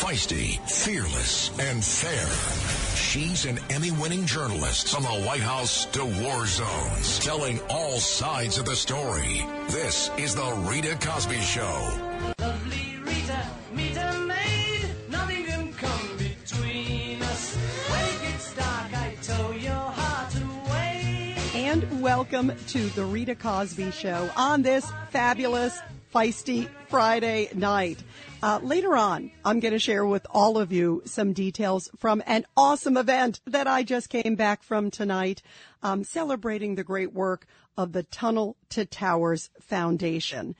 feisty, fearless, and fair. She's an Emmy winning journalist from the White House to war zones, telling all sides of the story. This is The Rita Cosby Show. Lovely Rita, meet a maid. Nothing can come between us. When it gets dark, I tow your heart away. And welcome to the Rita Cosby Show on this fabulous, feisty Friday night. Uh, later on, I'm going to share with all of you some details from an awesome event that I just came back from tonight, um, celebrating the great work of the Tunnel to Towers Foundation.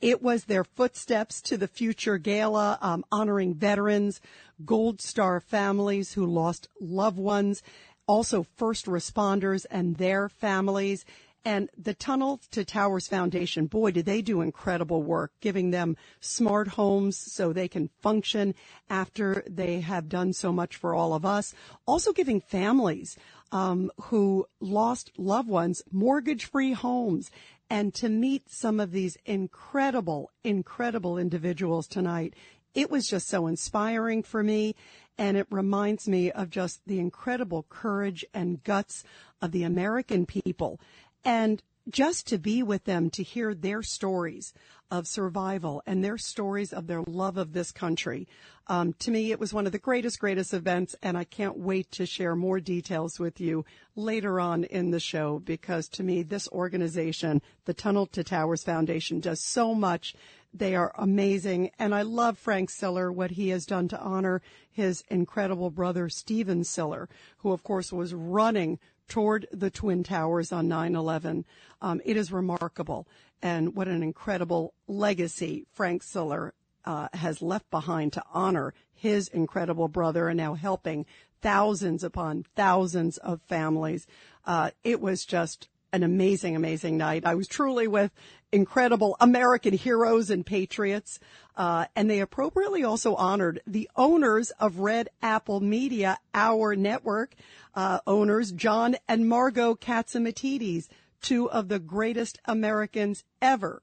It was their footsteps to the future gala, um, honoring veterans, Gold Star families who lost loved ones, also first responders and their families. And the Tunnel to Towers Foundation, boy, did they do incredible work, giving them smart homes so they can function after they have done so much for all of us. Also giving families um, who lost loved ones mortgage-free homes. And to meet some of these incredible, incredible individuals tonight, it was just so inspiring for me. And it reminds me of just the incredible courage and guts of the American people. And just to be with them, to hear their stories of survival and their stories of their love of this country. Um, to me, it was one of the greatest, greatest events, and I can't wait to share more details with you later on in the show because to me, this organization, the Tunnel to Towers Foundation, does so much. They are amazing, and I love Frank Siller, what he has done to honor his incredible brother, Stephen Siller, who, of course, was running toward the Twin Towers on 9-11. Um, it is remarkable. And what an incredible legacy Frank Siller uh, has left behind to honor his incredible brother and now helping thousands upon thousands of families. Uh, it was just an amazing, amazing night. I was truly with incredible American heroes and patriots. Uh, and they appropriately also honored the owners of Red Apple Media, our network, uh, owners, John and Margo Catsimatidis, two of the greatest Americans ever.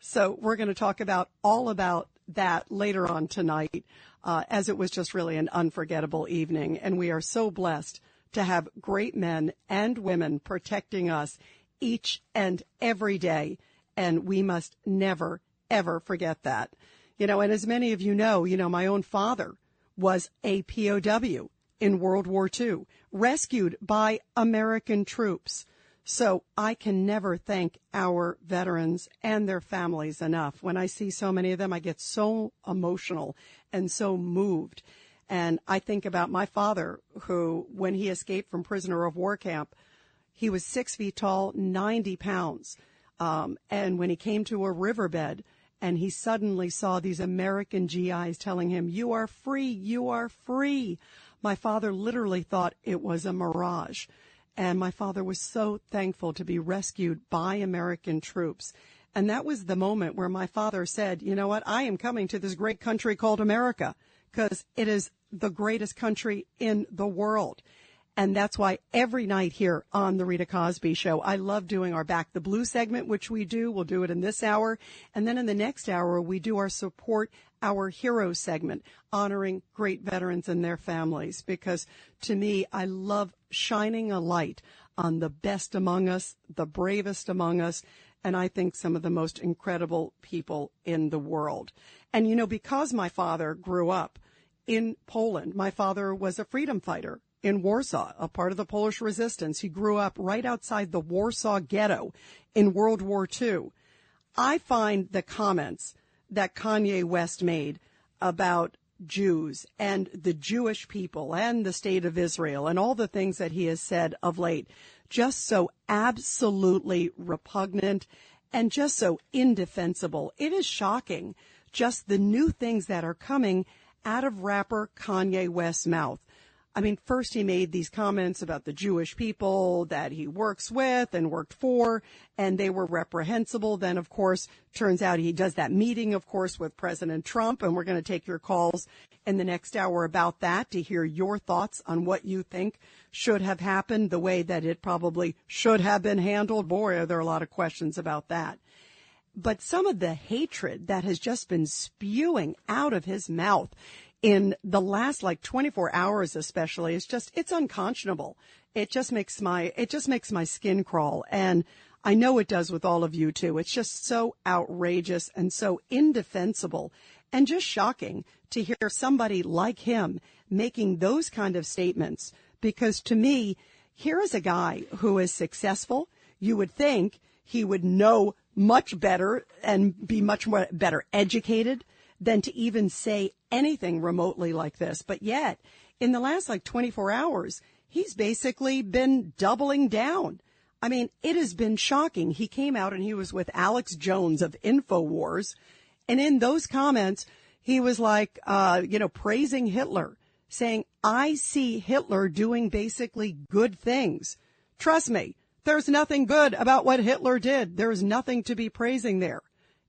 So we're going to talk about all about that later on tonight, uh, as it was just really an unforgettable evening. And we are so blessed to have great men and women protecting us each and every day. And we must never, ever forget that. You know, and as many of you know, you know, my own father was a POW in World War II, rescued by American troops. So I can never thank our veterans and their families enough. When I see so many of them, I get so emotional and so moved. And I think about my father, who, when he escaped from prisoner of war camp, he was six feet tall, 90 pounds. Um, and when he came to a riverbed and he suddenly saw these American GIs telling him, you are free, you are free. My father literally thought it was a mirage. And my father was so thankful to be rescued by American troops. And that was the moment where my father said, you know what? I am coming to this great country called America because it is the greatest country in the world. And that's why every night here on the Rita Cosby show, I love doing our Back the Blue segment, which we do. We'll do it in this hour. And then in the next hour, we do our support our hero segment, honoring great veterans and their families. Because to me, I love shining a light on the best among us, the bravest among us, and I think some of the most incredible people in the world. And you know, because my father grew up in Poland, my father was a freedom fighter in Warsaw, a part of the Polish resistance. He grew up right outside the Warsaw ghetto in World War II. I find the comments that Kanye West made about Jews and the Jewish people and the state of Israel and all the things that he has said of late just so absolutely repugnant and just so indefensible. It is shocking just the new things that are coming out of rapper Kanye West's mouth. I mean, first he made these comments about the Jewish people that he works with and worked for, and they were reprehensible. Then, of course, turns out he does that meeting, of course, with President Trump, and we're going to take your calls in the next hour about that to hear your thoughts on what you think should have happened, the way that it probably should have been handled. Boy, are there a lot of questions about that. But some of the hatred that has just been spewing out of his mouth in the last like 24 hours especially is just it's unconscionable. It just makes my it just makes my skin crawl. And i know it does with all of you too. It's just so outrageous and so indefensible and just shocking to hear somebody like him making those kind of statements. Because to me here is a guy who is successful. You would think he would know much better and be much more better educated than to even say anything remotely like this. But yet, in the last like 24 hours, he's basically been doubling down. I mean, it has been shocking. He came out and he was with Alex Jones of InfoWars. And in those comments, he was like, uh, you know, praising Hitler, saying, I see Hitler doing basically good things. Trust me, there's nothing good about what Hitler did. There is nothing to be praising there.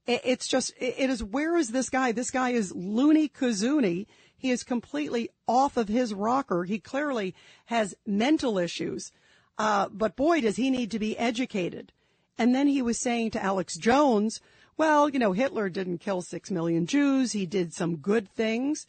It's just, it is, where is this guy? This guy is loony kazoonie. He is completely off of his rocker. He clearly has mental issues. Uh, but boy, does he need to be educated. And then he was saying to Alex Jones, well, you know, Hitler didn't kill six million Jews. He did some good things.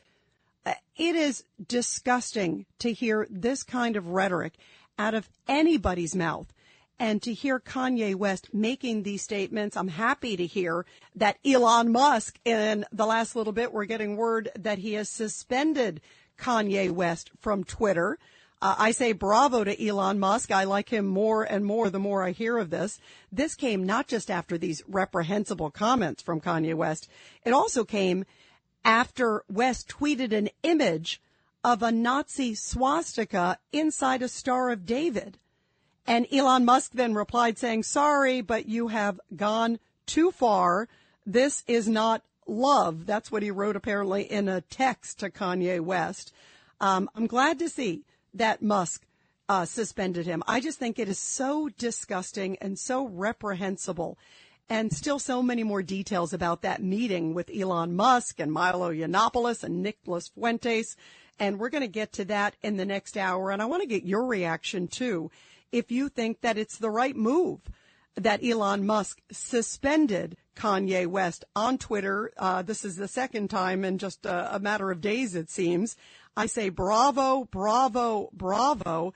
Uh, it is disgusting to hear this kind of rhetoric out of anybody's mouth. And to hear Kanye West making these statements, I'm happy to hear that Elon Musk, in the last little bit, we're getting word that he has suspended Kanye West from Twitter. Uh, I say bravo to Elon Musk. I like him more and more the more I hear of this. This came not just after these reprehensible comments from Kanye West. It also came after West tweeted an image of a Nazi swastika inside a Star of David. And Elon Musk then replied saying, sorry, but you have gone too far. This is not love. That's what he wrote apparently in a text to Kanye West. Um, I'm glad to see that Musk uh, suspended him. I just think it is so disgusting and so reprehensible. And still so many more details about that meeting with Elon Musk and Milo Yiannopoulos and Nicholas Fuentes. And we're going to get to that in the next hour. And I want to get your reaction too if you think that it's the right move that Elon Musk suspended Kanye West on Twitter. Uh, this is the second time in just a, a matter of days, it seems. I say bravo, bravo, bravo.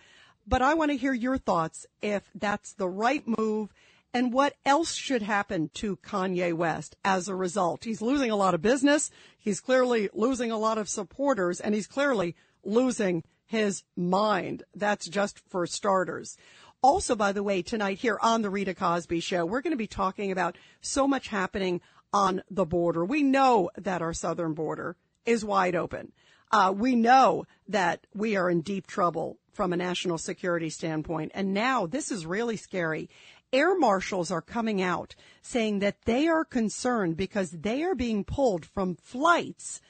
But I want to hear your thoughts if that's the right move and what else should happen to Kanye West as a result. He's losing a lot of business. He's clearly losing a lot of supporters and he's clearly losing his mind. That's just for starters. Also, by the way, tonight here on the Rita Cosby Show, we're going to be talking about so much happening on the border. We know that our southern border is wide open. Uh, we know that we are in deep trouble from a national security standpoint. And now this is really scary. Air marshals are coming out saying that they are concerned because they are being pulled from flights,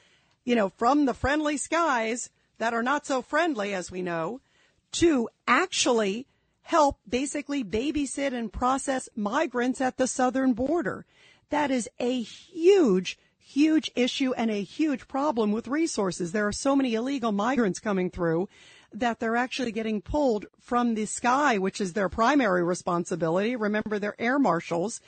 you know, from the friendly skies that are not so friendly, as we know, to actually help basically babysit and process migrants at the southern border. That is a huge, huge issue and a huge problem with resources. There are so many illegal migrants coming through that they're actually getting pulled from the sky, which is their primary responsibility. Remember, they're air marshals,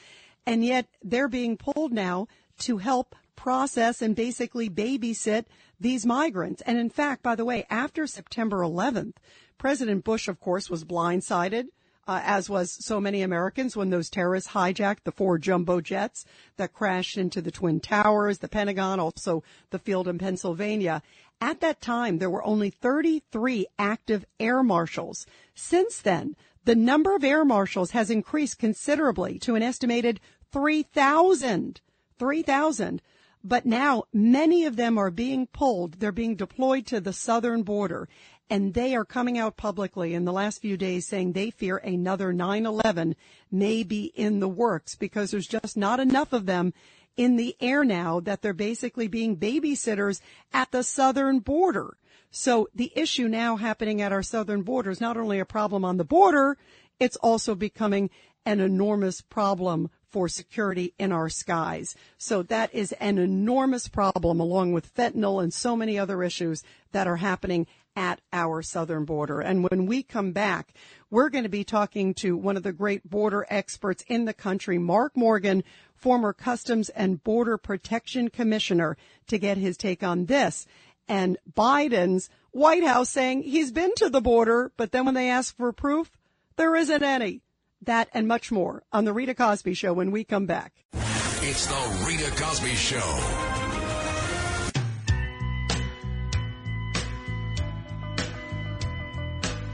and yet they're being pulled now to help process and basically babysit these migrants. And in fact, by the way, after September 11th, President Bush, of course, was blindsided. Uh, as was so many Americans when those terrorists hijacked the four jumbo jets that crashed into the Twin Towers, the Pentagon, also the field in Pennsylvania. At that time, there were only 33 active air marshals. Since then, the number of air marshals has increased considerably to an estimated 3,000. 3,000. But now many of them are being pulled. They're being deployed to the southern border and they are coming out publicly in the last few days saying they fear another 9-11 may be in the works because there's just not enough of them in the air now that they're basically being babysitters at the southern border. So the issue now happening at our southern border is not only a problem on the border, it's also becoming an enormous problem for security in our skies. So that is an enormous problem along with fentanyl and so many other issues that are happening at our southern border. And when we come back, we're going to be talking to one of the great border experts in the country, Mark Morgan, former Customs and Border Protection Commissioner, to get his take on this and Biden's White House saying he's been to the border, but then when they ask for proof, there isn't any. That and much more on the Rita Cosby Show when we come back. It's the Rita Cosby Show.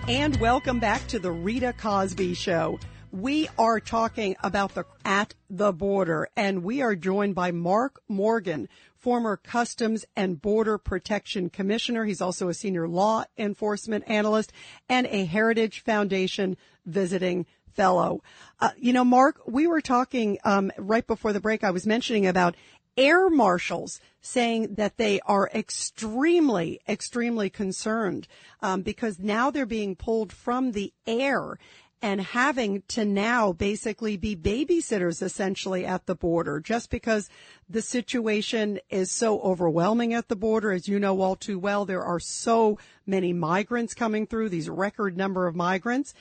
And welcome back to the Rita Cosby Show. We are talking about the at the border and we are joined by Mark Morgan, former Customs and Border Protection Commissioner. He's also a senior law enforcement analyst and a Heritage Foundation visiting fellow. Uh, you know, Mark, we were talking um, right before the break. I was mentioning about air marshals saying that they are extremely, extremely concerned um, because now they're being pulled from the air and having to now basically be babysitters essentially at the border just because the situation is so overwhelming at the border. As you know all too well, there are so many migrants coming through, these record number of migrants.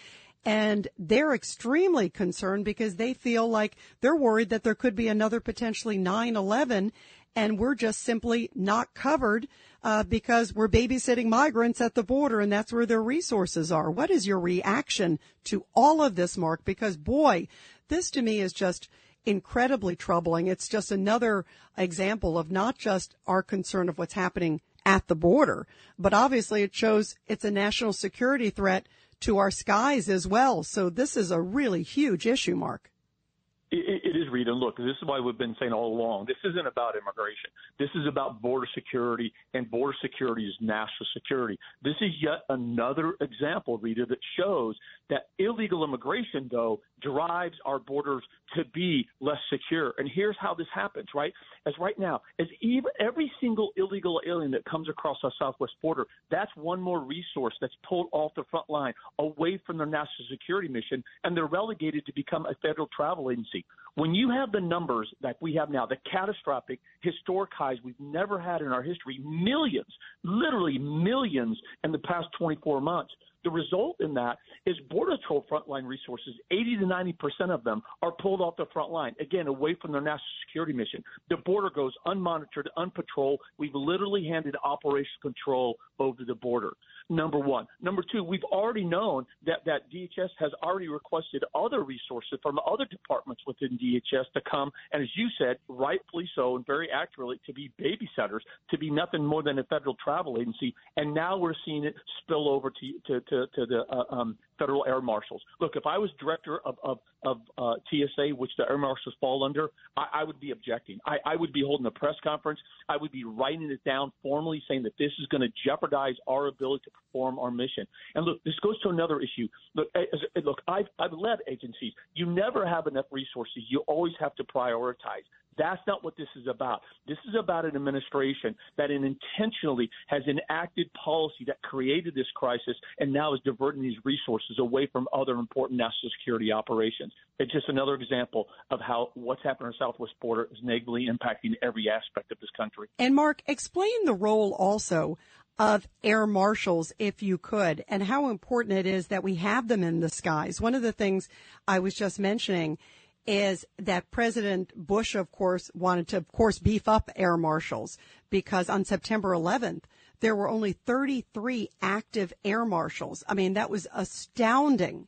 And they're extremely concerned because they feel like they're worried that there could be another potentially 9-11 and we're just simply not covered uh, because we're babysitting migrants at the border and that's where their resources are. What is your reaction to all of this, Mark? Because boy, this to me is just incredibly troubling. It's just another example of not just our concern of what's happening at the border, but obviously it shows it's a national security threat to our skies as well. So this is a really huge issue, Mark. It, it is, Rita. Look, this is why we've been saying all along. This isn't about immigration. This is about border security, and border security is national security. This is yet another example, Rita, that shows that illegal immigration, though, drives our borders to be less secure. And here's how this happens, right? As right now, as even every single illegal alien that comes across our southwest border, that's one more resource that's pulled off the front line, away from their national security mission, and they're relegated to become a federal travel agency. When you have the numbers that we have now, the catastrophic, historic highs we've never had in our history, millions, literally millions in the past 24 months, the result in that is Border Patrol frontline resources, 80 to 90 percent of them are pulled off the front line, again, away from their national security mission. The border goes unmonitored, unpatrolled. We've literally handed operational control over the border number one. Number two, we've already known that, that DHS has already requested other resources from other departments within DHS to come, and as you said, rightfully so and very accurately, to be babysitters, to be nothing more than a federal travel agency. And now we're seeing it spill over to, to, to, to the uh, um, federal air marshals. Look, if I was director of, of, of uh, TSA, which the air marshals fall under, I, I would be objecting. I, I would be holding a press conference. I would be writing it down formally, saying that this is going to jeopardize our ability to perform our mission. And look, this goes to another issue. Look, as, look, I've, I've led agencies. You never have enough resources. You always have to prioritize. That's not what this is about. This is about an administration that intentionally has enacted policy that created this crisis and now is diverting these resources away from other important national security operations. It's just another example of how what's happening on the southwest border is negatively impacting every aspect of this country. And Mark, explain the role also of air marshals, if you could, and how important it is that we have them in the skies. One of the things I was just mentioning is that President Bush, of course, wanted to, of course, beef up air marshals because on September 11th, there were only 33 active air marshals. I mean, that was astounding.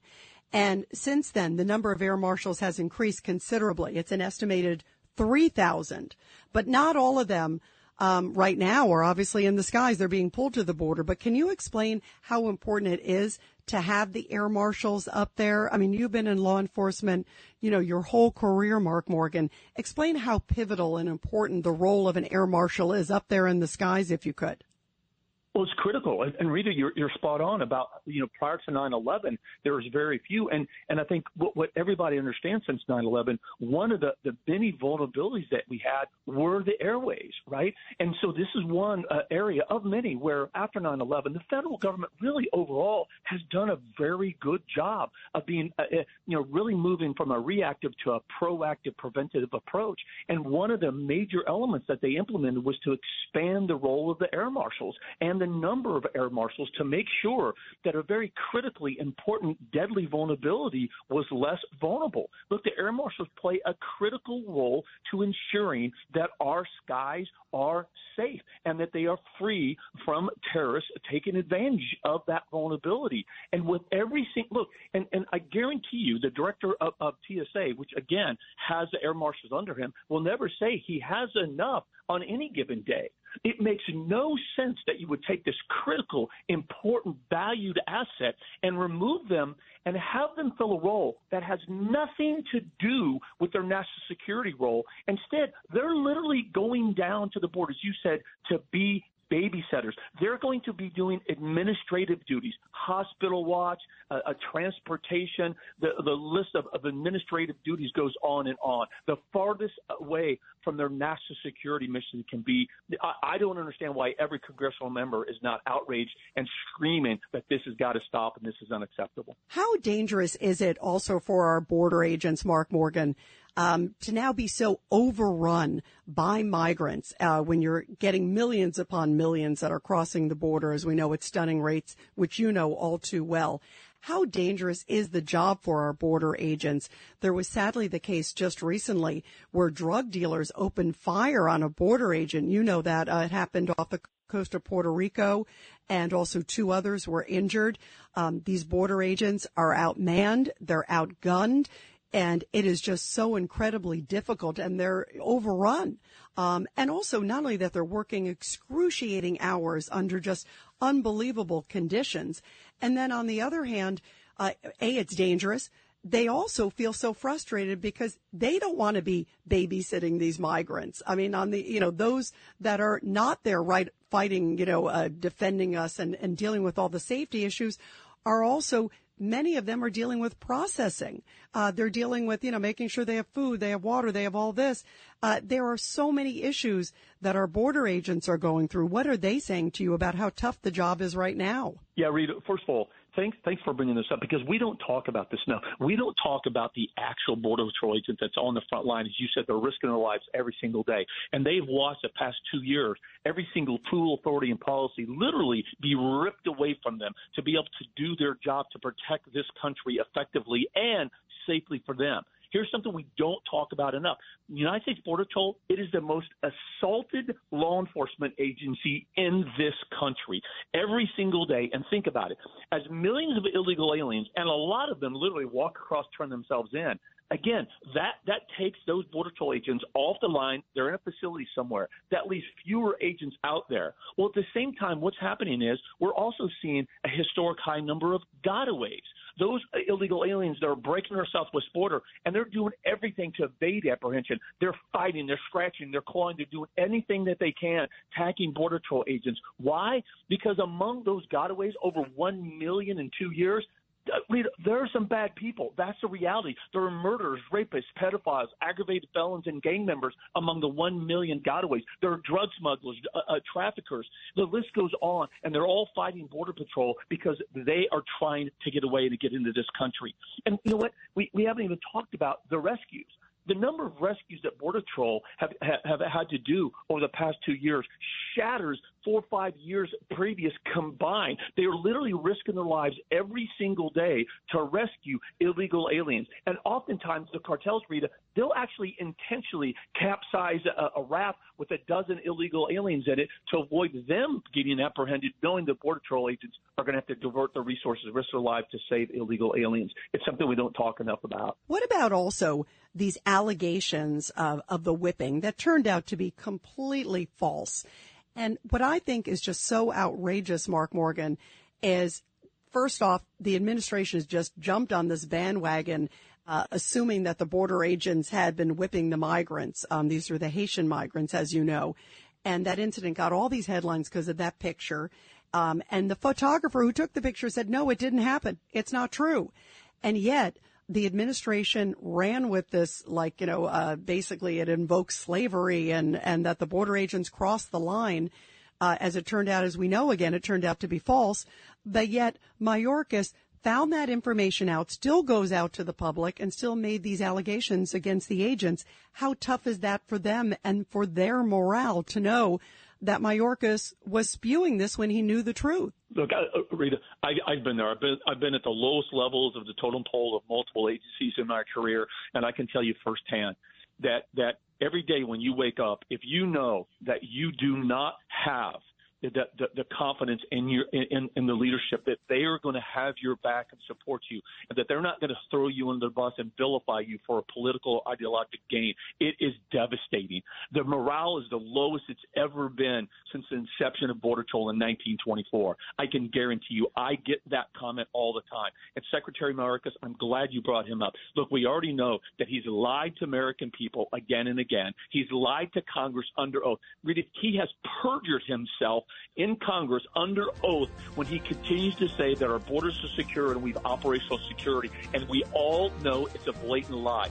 And since then, the number of air marshals has increased considerably. It's an estimated 3,000, but not all of them um, right now are obviously in the skies. They're being pulled to the border. But can you explain how important it is to have the air marshals up there? I mean, you've been in law enforcement, you know, your whole career, Mark Morgan. Explain how pivotal and important the role of an air marshal is up there in the skies, if you could. Well, it's critical, and Rita, you're, you're spot on about you know prior to 9/11, there was very few, and and I think what, what everybody understands since 9/11, one of the the many vulnerabilities that we had were the airways, right? And so this is one uh, area of many where after 9/11, the federal government really overall has done a very good job of being uh, uh, you know really moving from a reactive to a proactive preventative approach. And one of the major elements that they implemented was to expand the role of the air marshals and the number of air marshals to make sure that a very critically important, deadly vulnerability was less vulnerable. Look, the air marshals play a critical role to ensuring that our skies are safe and that they are free from terrorists taking advantage of that vulnerability. And with every single look, and, and I guarantee you, the director of, of TSA, which again has the air marshals under him, will never say he has enough on any given day. It makes no sense that you would take this critical, important, valued asset and remove them and have them fill a role that has nothing to do with their national security role. Instead, they're literally going down to the border, as you said, to be babysitters. They're going to be doing administrative duties, hospital watch, uh, transportation. The, the list of, of administrative duties goes on and on. The farthest away from their national security mission can be. I, I don't understand why every congressional member is not outraged and screaming that this has got to stop and this is unacceptable. How dangerous is it also for our border agents, Mark Morgan? um, to now be so overrun by migrants uh, when you're getting millions upon millions that are crossing the border, as we know at stunning rates, which you know all too well. How dangerous is the job for our border agents? There was sadly the case just recently where drug dealers opened fire on a border agent. You know that uh, it happened off the coast of Puerto Rico, and also two others were injured. Um, these border agents are outmanned, they're outgunned, and it is just so incredibly difficult and they're overrun. Um, and also not only that they're working excruciating hours under just unbelievable conditions. And then on the other hand, uh, A, it's dangerous. They also feel so frustrated because they don't want to be babysitting these migrants. I mean, on the, you know, those that are not there right fighting, you know, uh, defending us and, and dealing with all the safety issues are also many of them are dealing with processing. Uh, they're dealing with, you know, making sure they have food, they have water, they have all this. Uh, there are so many issues that our border agents are going through. What are they saying to you about how tough the job is right now? Yeah, Rita, first of all, thanks thanks for bringing this up because we don't talk about this now. We don't talk about the actual border patrol agent that's on the front line. As you said, they're risking their lives every single day, and they've watched the past two years every single tool, authority, and policy literally be ripped away from them to be able to do their job to protect this country effectively and safely for them. Here's something we don't talk about enough. The United States Border Patrol, it is the most assaulted law enforcement agency in this country every single day. And think about it. As millions of illegal aliens, and a lot of them literally walk across, turn themselves in, again, that that takes those border patrol agents off the line. They're in a facility somewhere. That leaves fewer agents out there. Well, at the same time, what's happening is we're also seeing a historic high number of gotaways those illegal aliens that are breaking our southwest border, and they're doing everything to evade apprehension. They're fighting, they're scratching, they're clawing, they're doing anything that they can, attacking border patrol agents. Why? Because among those gotaways, over one million in two years, there are some bad people. That's the reality. There are murderers, rapists, pedophiles, aggravated felons, and gang members among the one million gotaways. There are drug smugglers, uh, uh, traffickers. The list goes on, and they're all fighting border patrol because they are trying to get away to get into this country. And you know what? We we haven't even talked about the rescues the number of rescues that Border Patrol have, have, have had to do over the past two years shatters four or five years previous combined. They are literally risking their lives every single day to rescue illegal aliens. And oftentimes the cartels, Rita, they'll actually intentionally capsize a, a raft with a dozen illegal aliens in it to avoid them getting apprehended, knowing the Border Patrol agents are going to have to divert their resources, risk their lives to save illegal aliens. It's something we don't talk enough about. What about also these allegations of, of the whipping that turned out to be completely false? And what I think is just so outrageous, Mark Morgan, is first off, the administration has just jumped on this bandwagon, uh, assuming that the border agents had been whipping the migrants. Um, these are the Haitian migrants, as you know. And that incident got all these headlines because of that picture. Um, and the photographer who took the picture said, no, it didn't happen. It's not true. And yet, the administration ran with this like you know uh, basically it invokes slavery and and that the border agents crossed the line uh, as it turned out as we know again it turned out to be false but yet Mayorkas found that information out still goes out to the public and still made these allegations against the agents how tough is that for them and for their morale to know that Mayorkas was spewing this when he knew the truth. Look, I, uh, Rita, I, I've been there. I've been I've been at the lowest levels of the totem pole of multiple agencies in my career, and I can tell you firsthand that that every day when you wake up, if you know that you do not have the, the, the confidence in your in, in the leadership that they are going to have your back and support you, and that they're not going to throw you under the bus and vilify you for a political ideological gain. It is devastating. The morale is the lowest it's ever been since the inception of Border Patrol in 1924. I can guarantee you, I get that comment all the time. And Secretary Mayorkas, I'm glad you brought him up. Look, we already know that he's lied to American people again and again. He's lied to Congress under oath. He has perjured himself in Congress under oath when he continues to say that our borders are secure and we have operational security. And we all know it's a blatant lie.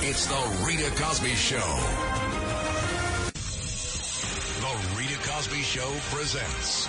It's the Rita Cosby Show. Cosby Show presents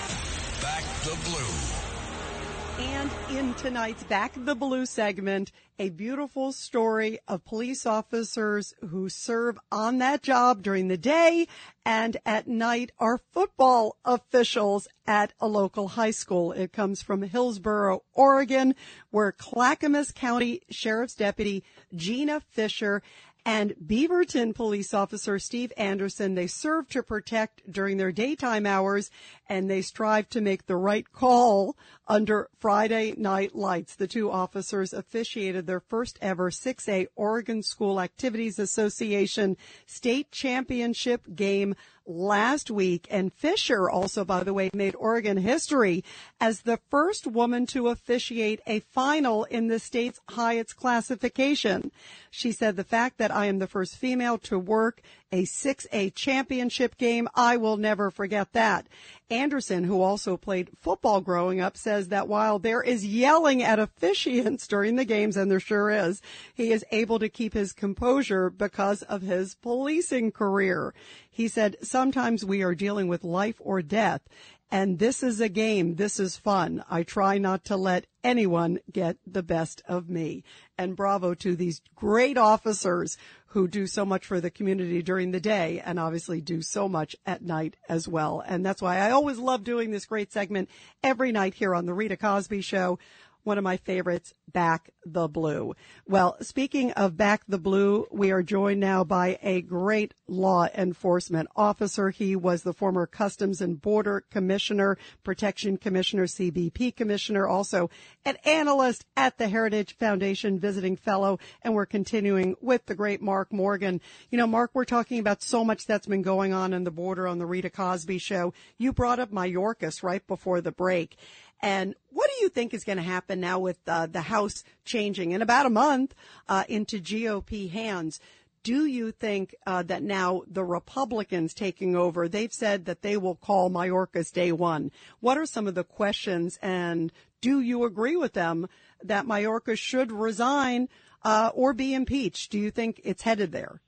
Back the Blue. And in tonight's Back the Blue segment, a beautiful story of police officers who serve on that job during the day and at night are football officials at a local high school. It comes from Hillsboro, Oregon, where Clackamas County Sheriff's Deputy Gina Fisher and Beaverton police officer Steve Anderson. They serve to protect during their daytime hours and they strive to make the right call under Friday night lights. The two officers officiated their first ever 6A Oregon School Activities Association state championship game last week. And Fisher also, by the way, made Oregon history as the first woman to officiate a final in the state's highest classification. She said the fact that I am the first female to work a 6A championship game, I will never forget that. Anderson, who also played football growing up, says that while there is yelling at officiants during the games, and there sure is, he is able to keep his composure because of his policing career. He said, sometimes we are dealing with life or death, and this is a game. This is fun. I try not to let anyone get the best of me. And bravo to these great officers who do so much for the community during the day and obviously do so much at night as well. And that's why I always love doing this great segment every night here on the Rita Cosby Show one of my favorites, Back the Blue. Well, speaking of Back the Blue, we are joined now by a great law enforcement officer. He was the former Customs and Border Commissioner, Protection Commissioner, CBP Commissioner, also an analyst at the Heritage Foundation, visiting fellow, and we're continuing with the great Mark Morgan. You know, Mark, we're talking about so much that's been going on in the border on the Rita Cosby show. You brought up Mayorkas right before the break. And what do you think is going to happen now with uh, the House changing in about a month uh, into GOP hands? Do you think uh, that now the Republicans taking over, they've said that they will call Mayorkas day one? What are some of the questions, and do you agree with them that Mayorkas should resign uh, or be impeached? Do you think it's headed there?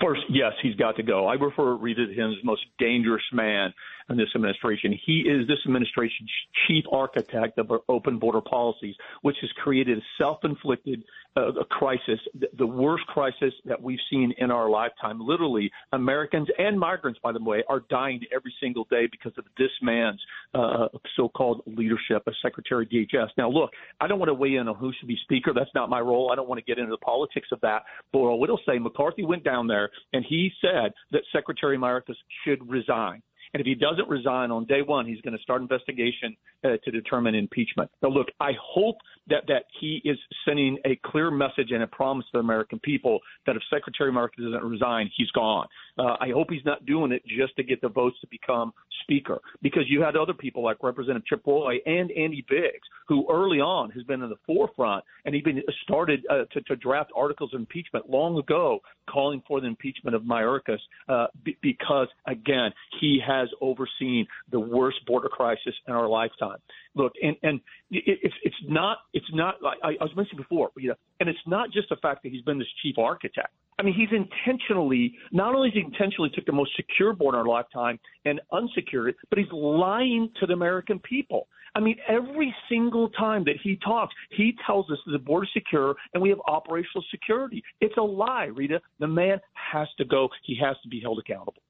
First, yes, he's got to go. I refer Rita to him as the most dangerous man in this administration. He is this administration's chief architect of open border policies, which has created a self-inflicted uh, crisis, the worst crisis that we've seen in our lifetime. Literally, Americans and migrants, by the way, are dying every single day because of this man's uh, so-called leadership as Secretary DHS. Now, look, I don't want to weigh in on who should be Speaker. That's not my role. I don't want to get into the politics of that. But I will say McCarthy went down there and he said that Secretary Mayorkas should resign. And if he doesn't resign on day one, he's going to start investigation uh, to determine impeachment. Now, look, I hope that that he is sending a clear message and a promise to the American people that if Secretary Mayorkas doesn't resign, he's gone. Uh, I hope he's not doing it just to get the votes to become Speaker, because you had other people like Representative Chip Roy and Andy Biggs, who early on has been in the forefront and even started uh, to, to draft articles of impeachment long ago, calling for the impeachment of Mayorkas, uh, b- because again he has overseen the worst border crisis in our lifetime. Look, and and it's it's not it's not like I, I was mentioning before, you know, and it's not just the fact that he's been this chief architect. I mean, he's intentionally, not only has he intentionally took the most secure border in our lifetime and unsecured it, but he's lying to the American people. I mean, every single time that he talks, he tells us that the border is secure and we have operational security. It's a lie, Rita. The man has to go. He has to be held accountable.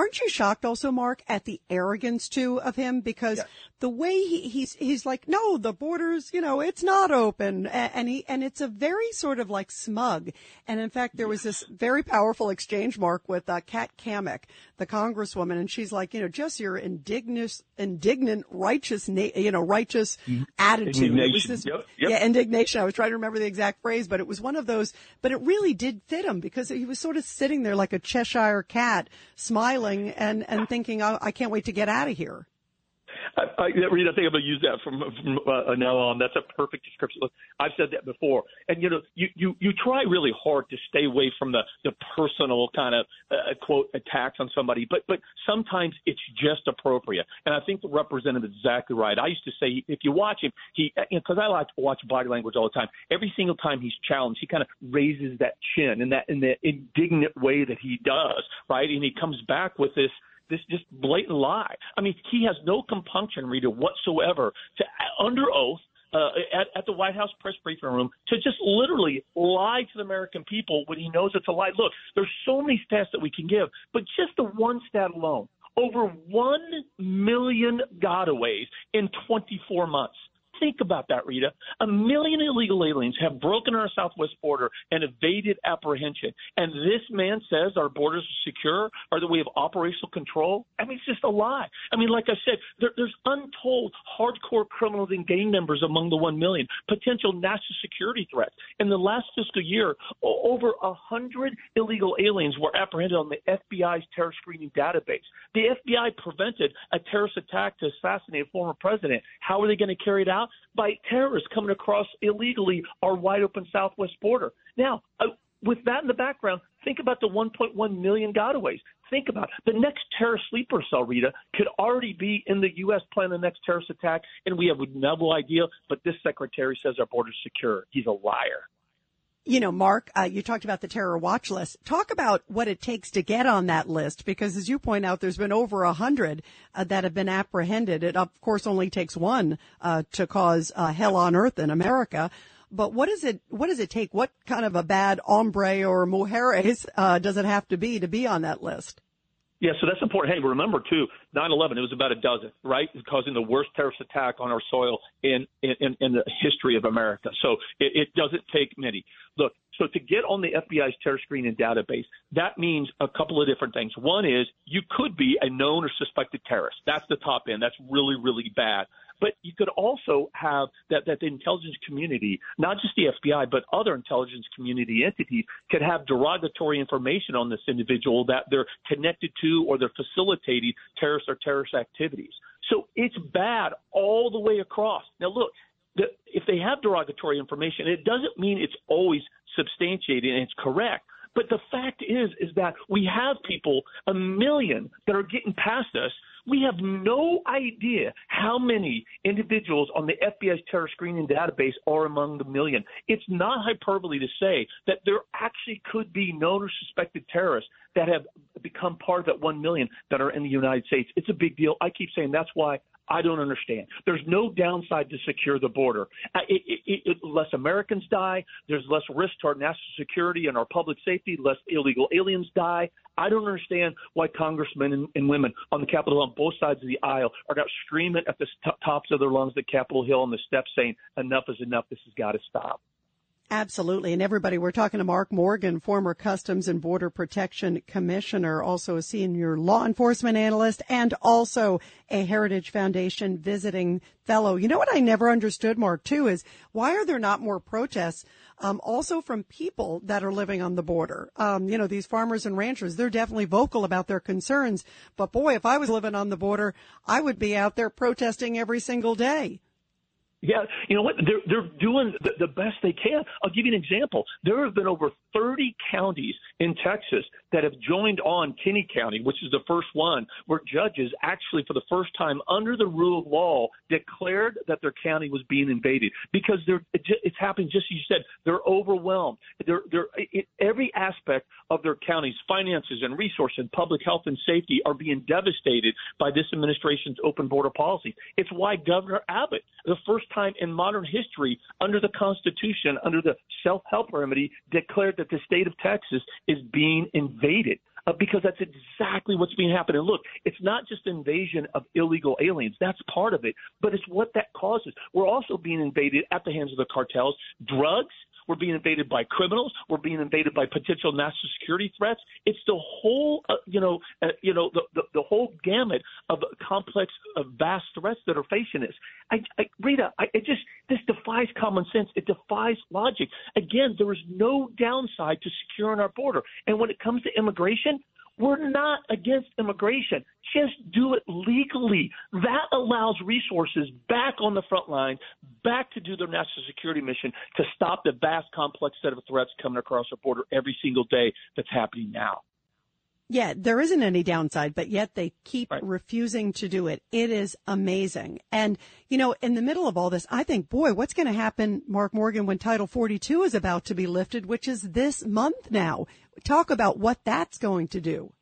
Aren't you shocked also, Mark, at the arrogance too of him? Because yes. the way he, he's he's like, no, the borders, you know, it's not open, and he and it's a very sort of like smug. And in fact, there was this very powerful exchange, Mark, with uh, Kat Cammack, the congresswoman, and she's like, you know, just your indignant, indignant, righteous, you know, righteous mm-hmm. attitude. It was this, yep, yep. yeah, indignation. I was trying to remember the exact phrase, but it was one of those. But it really did fit him because he was sort of sitting there like a Cheshire cat, smiling and and thinking, oh, I can't wait to get out of here. I, I, Rita, I think I'm going to use that from, from uh, now on. That's a perfect description. I've said that before, and you know, you you you try really hard to stay away from the the personal kind of uh, quote attacks on somebody, but but sometimes it's just appropriate. And I think the representative is exactly right. I used to say if you watch him, he because know, I like to watch body language all the time. Every single time he's challenged, he kind of raises that chin in that in the indignant way that he does, right? And he comes back with this this just blatant lie. I mean, he has no compunction, Rita, whatsoever to under oath uh, at, at the White House press briefing room to just literally lie to the American people when he knows it's a lie. Look, there's so many stats that we can give, but just the one stat alone, over 1 million gotaways in 24 months. Think about that, Rita. A million illegal aliens have broken our southwest border and evaded apprehension. And this man says our borders are secure or that we have operational control. I mean, it's just a lie. I mean, like I said, there, there's untold hardcore criminals and gang members among the 1 million, potential national security threats. In the last fiscal year, over 100 illegal aliens were apprehended on the FBI's terror screening database. The FBI prevented a terrorist attack to assassinate a former president. How are they going to carry it out? By terrorists coming across illegally our wide open southwest border. Now, uh, with that in the background, think about the 1.1 million gotaways. Think about it. the next terrorist sleeper cell, Rita, could already be in the U.S. planning the next terrorist attack, and we have no idea. But this secretary says our border's secure. He's a liar you know, Mark, uh, you talked about the terror watch list. Talk about what it takes to get on that list, because as you point out, there's been over a hundred uh, that have been apprehended. It, of course, only takes one uh, to cause uh, hell on earth in America. But what is it? What does it take? What kind of a bad hombre or mujeres uh, does it have to be to be on that list? Yeah, so that's important. Hey, remember too, 9/11. It was about a dozen, right, causing the worst terrorist attack on our soil in in, in the history of America. So it, it doesn't take many. Look, so to get on the FBI's terror screening database, that means a couple of different things. One is you could be a known or suspected terrorist. That's the top end. That's really really bad. But you could also have that, that the intelligence community, not just the FBI, but other intelligence community entities, could have derogatory information on this individual that they're connected to or they're facilitating terrorist or terrorist activities. So it's bad all the way across. Now, look, the, if they have derogatory information, it doesn't mean it's always substantiated and it's correct. But the fact is, is that we have people, a million, that are getting past us we have no idea how many individuals on the FBI's terror screening database are among the million. It's not hyperbole to say that there actually could be known or suspected terrorists that have become part of that 1 million that are in the United States. It's a big deal. I keep saying that's why I don't understand. There's no downside to secure the border. Uh, it, it, it, less Americans die. There's less risk to our national security and our public safety. Less illegal aliens die. I don't understand why congressmen and, and women on the Capitol on both sides of the aisle are not screaming at the t- tops of their lungs at Capitol Hill on the steps saying, enough is enough. This has got to stop. Absolutely. And everybody, we're talking to Mark Morgan, former Customs and Border Protection Commissioner, also a senior law enforcement analyst, and also a Heritage Foundation visiting fellow. You know what I never understood, Mark, too, is why are there not more protests? Um, also from people that are living on the border. Um, you know, these farmers and ranchers, they're definitely vocal about their concerns. But boy, if I was living on the border, I would be out there protesting every single day. Yeah, you know what? They're they're doing the, the best they can. I'll give you an example. There have been over 30 counties in Texas that have joined on Kinney County, which is the first one where judges actually, for the first time under the rule of law, declared that their county was being invaded because they're, it's happening just as you said. They're overwhelmed. They're, they're, it, every aspect of their county's finances and resources and public health and safety are being devastated by this administration's open border policy. It's why Governor Abbott, the first time in modern history under the Constitution, under the self help remedy, declared that the state of Texas is being invaded. Uh, because that's exactly what's being happening. Look, it's not just invasion of illegal aliens. That's part of it, but it's what that causes. We're also being invaded at the hands of the cartels. Drugs, we're being invaded by criminals. We're being invaded by potential national security threats. It's the whole, uh, you know, uh, you know, the, the, the whole gamut of complex, uh, vast threats that are facing us. I, I, Rita, I, it just this defies common sense. It defies logic. Again, there is no downside to securing our border. And when it comes to immigration, we're not against immigration. Just do it legally. That allows resources back on the front line, back to do their national security mission to stop the vast, complex set of threats coming across our border every single day that's happening now. Yeah, there isn't any downside, but yet they keep right. refusing to do it. It is amazing. And, you know, in the middle of all this, I think, boy, what's going to happen, Mark Morgan, when Title 42 is about to be lifted, which is this month now? Talk about what that's going to do.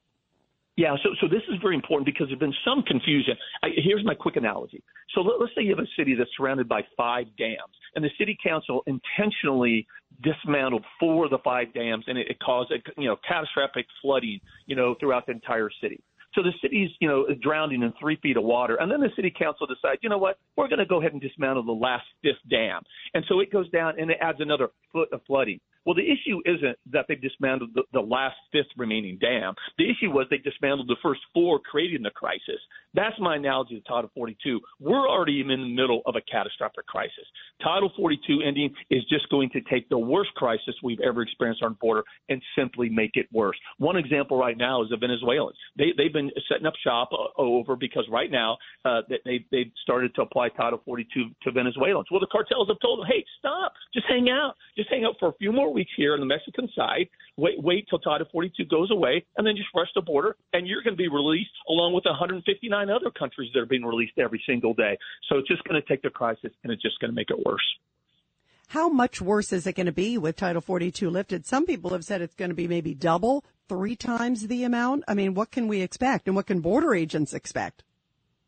Yeah, so so this is very important because there's been some confusion. I, here's my quick analogy. So let, us say you have a city that's surrounded by five dams, and the city council intentionally dismantled four of the five dams, and it, it caused a, you know catastrophic flooding, you know, throughout the entire city. So the city's, you know, drowning in three feet of water. And then the city council decides, you know what, we're going to go ahead and dismantle the last fifth dam. And so it goes down and it adds another foot of flooding. Well, the issue isn't that they dismantled the, the last fifth remaining dam. The issue was they dismantled the first four, creating the crisis. That's my analogy to Title 42. We're already in the middle of a catastrophic crisis. Title 42 ending is just going to take the worst crisis we've ever experienced on border and simply make it worse. One example right now is the Venezuelans. They, they've been setting up shop uh, over because right now uh, they, they've started to apply Title 42 to Venezuelans. Well, the cartels have told them, hey, stop, just hang out, just hang out for a few more weeks here on the Mexican side. Wait, wait till Title 42 goes away, and then just rush the border, and you're going to be released along with 159 other countries that are being released every single day. So it's just going to take the crisis, and it's just going to make it worse. How much worse is it going to be with Title 42 lifted? Some people have said it's going to be maybe double, three times the amount. I mean, what can we expect, and what can border agents expect?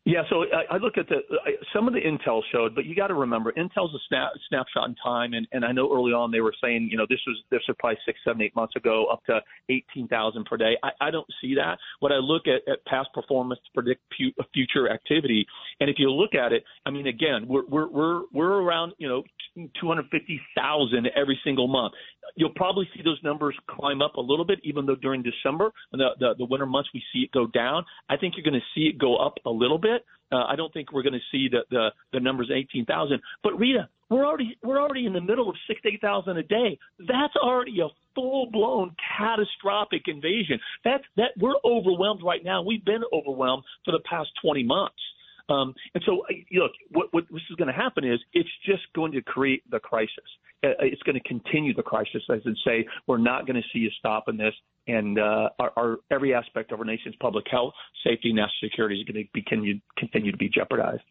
Yeah, so I, I look at the uh, some of the intel showed, but you got to remember, intel's a snap, snapshot in time, and, and I know early on they were saying, you know, this was this was probably six, seven, eight months ago, up to eighteen thousand per day. I, I don't see that. When I look at, at past performance to predict pu- future activity, and if you look at it, I mean, again, we're we're we're we're around, you know, two hundred fifty thousand every single month. You'll probably see those numbers climb up a little bit, even though during December, the the, the winter months, we see it go down. I think you're going to see it go up a little bit bit. Uh, I don't think we're going to see the the, the numbers eighteen thousand. But Rita, we're already we're already in the middle of six to eight thousand a day. That's already a full blown catastrophic invasion. That's that we're overwhelmed right now. We've been overwhelmed for the past twenty months. Um, and so, look, what, what this is going to happen is it's just going to create the crisis. Uh, it's going to continue the crisis, as in say, we're not going to see a stop in this, and uh, our, our, every aspect of our nation's public health, safety, national security is going to be, continue, continue to be jeopardized.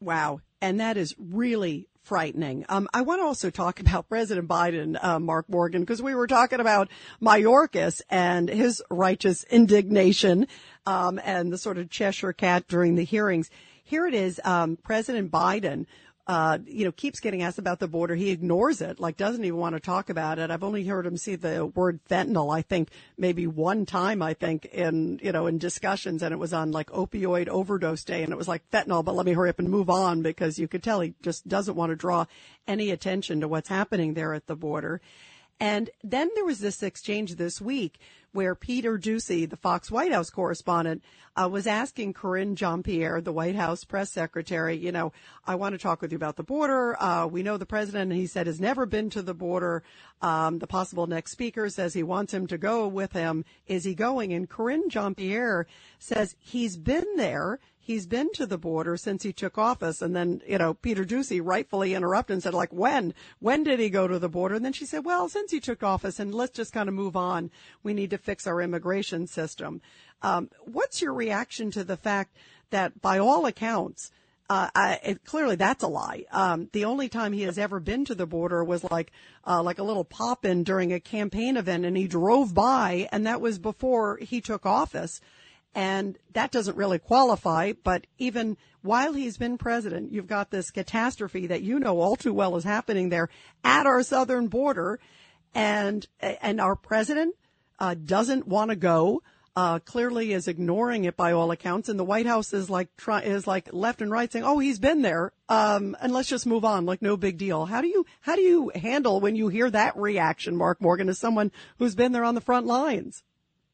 Wow. And that is really frightening. Um, I want to also talk about President Biden, uh, Mark Morgan, because we were talking about Mayorkas and his righteous indignation, um, and the sort of Cheshire cat during the hearings. Here it is, um, President Biden uh, you know, keeps getting asked about the border. He ignores it, like doesn't even want to talk about it. I've only heard him see the word fentanyl, I think maybe one time, I think in, you know, in discussions and it was on like opioid overdose day and it was like fentanyl, but let me hurry up and move on because you could tell he just doesn't want to draw any attention to what's happening there at the border. And then there was this exchange this week where Peter Doocy, the Fox White House correspondent, uh, was asking Karine Jean-Pierre, the White House press secretary, you know, I want to talk with you about the border. Uh, we know the president, he said, has never been to the border. Um, the possible next speaker says he wants him to go with him. Is he going? And Karine Jean-Pierre says he's been there. He's been to the border since he took office. And then, you know, Peter Doocy rightfully interrupted and said, like, when? When did he go to the border? And then she said, well, since he took office and let's just kind of move on. We need to fix our immigration system. Um, what's your reaction to the fact that by all accounts, uh, I, it, clearly that's a lie. Um, the only time he has ever been to the border was like, uh, like a little pop in during a campaign event and he drove by and that was before he took office and that doesn't really qualify. But even while he's been president, you've got this catastrophe that you know all too well is happening there at our southern border, and and our president uh, doesn't want to go. Uh, clearly is ignoring it by all accounts, and the White House is like try, is like left and right saying, "Oh, he's been there, um, and let's just move on, like no big deal." How do you how do you handle when you hear that reaction, Mark Morgan, as someone who's been there on the front lines?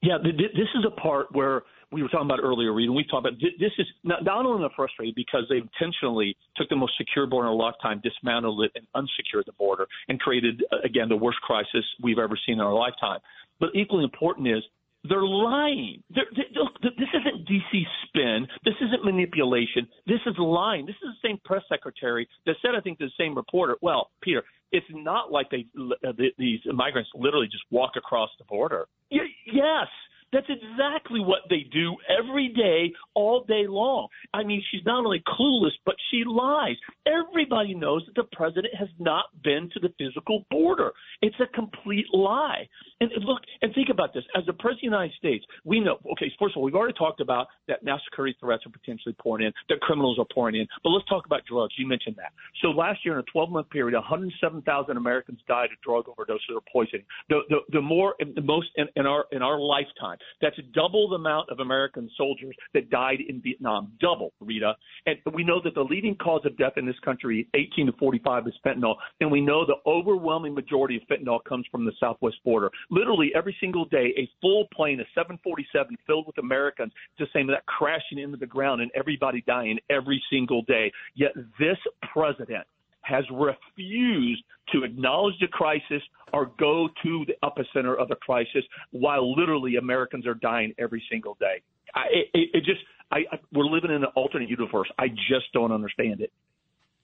Yeah, this is a part where we were talking about earlier, Reed, and we talked about this is not, not only frustrating because they intentionally took the most secure border in a lifetime, dismantled it, and unsecured the border, and created uh, again the worst crisis we've ever seen in our lifetime. But equally important is they're lying. They're, they, look, this isn't DC spin. This isn't manipulation. This is lying. This is the same press secretary that said, I think, the same reporter. Well, Peter, it's not like they uh, these migrants literally just walk across the border. Y- yes, that's exactly what they do every day, all day long. I mean, she's not only clueless, but she lies. Everybody knows that the president has not been to the physical border. It's a complete lie. And look, and think about this. As the president of the United States, we know, okay, first of all, we've already talked about that national security threats are potentially pouring in, that criminals are pouring in. But let's talk about drugs. You mentioned that. So last year, in a 12 month period, 107,000 Americans died of drug overdoses or poisoning. The, the, the more, the most in, in our in our lifetime. That's double the amount of American soldiers that died in Vietnam. Double, Rita. And we know that the leading cause of death in this country, 18 to 45, is fentanyl. And we know the overwhelming majority of fentanyl comes from the southwest border. Literally every single day, a full plane, a 747 filled with Americans, just saying that crashing into the ground and everybody dying every single day. Yet this president has refused to acknowledge the crisis or go to the epicenter of the crisis while literally Americans are dying every single day. I, it, it just, I, I, we're living in an alternate universe. I just don't understand it.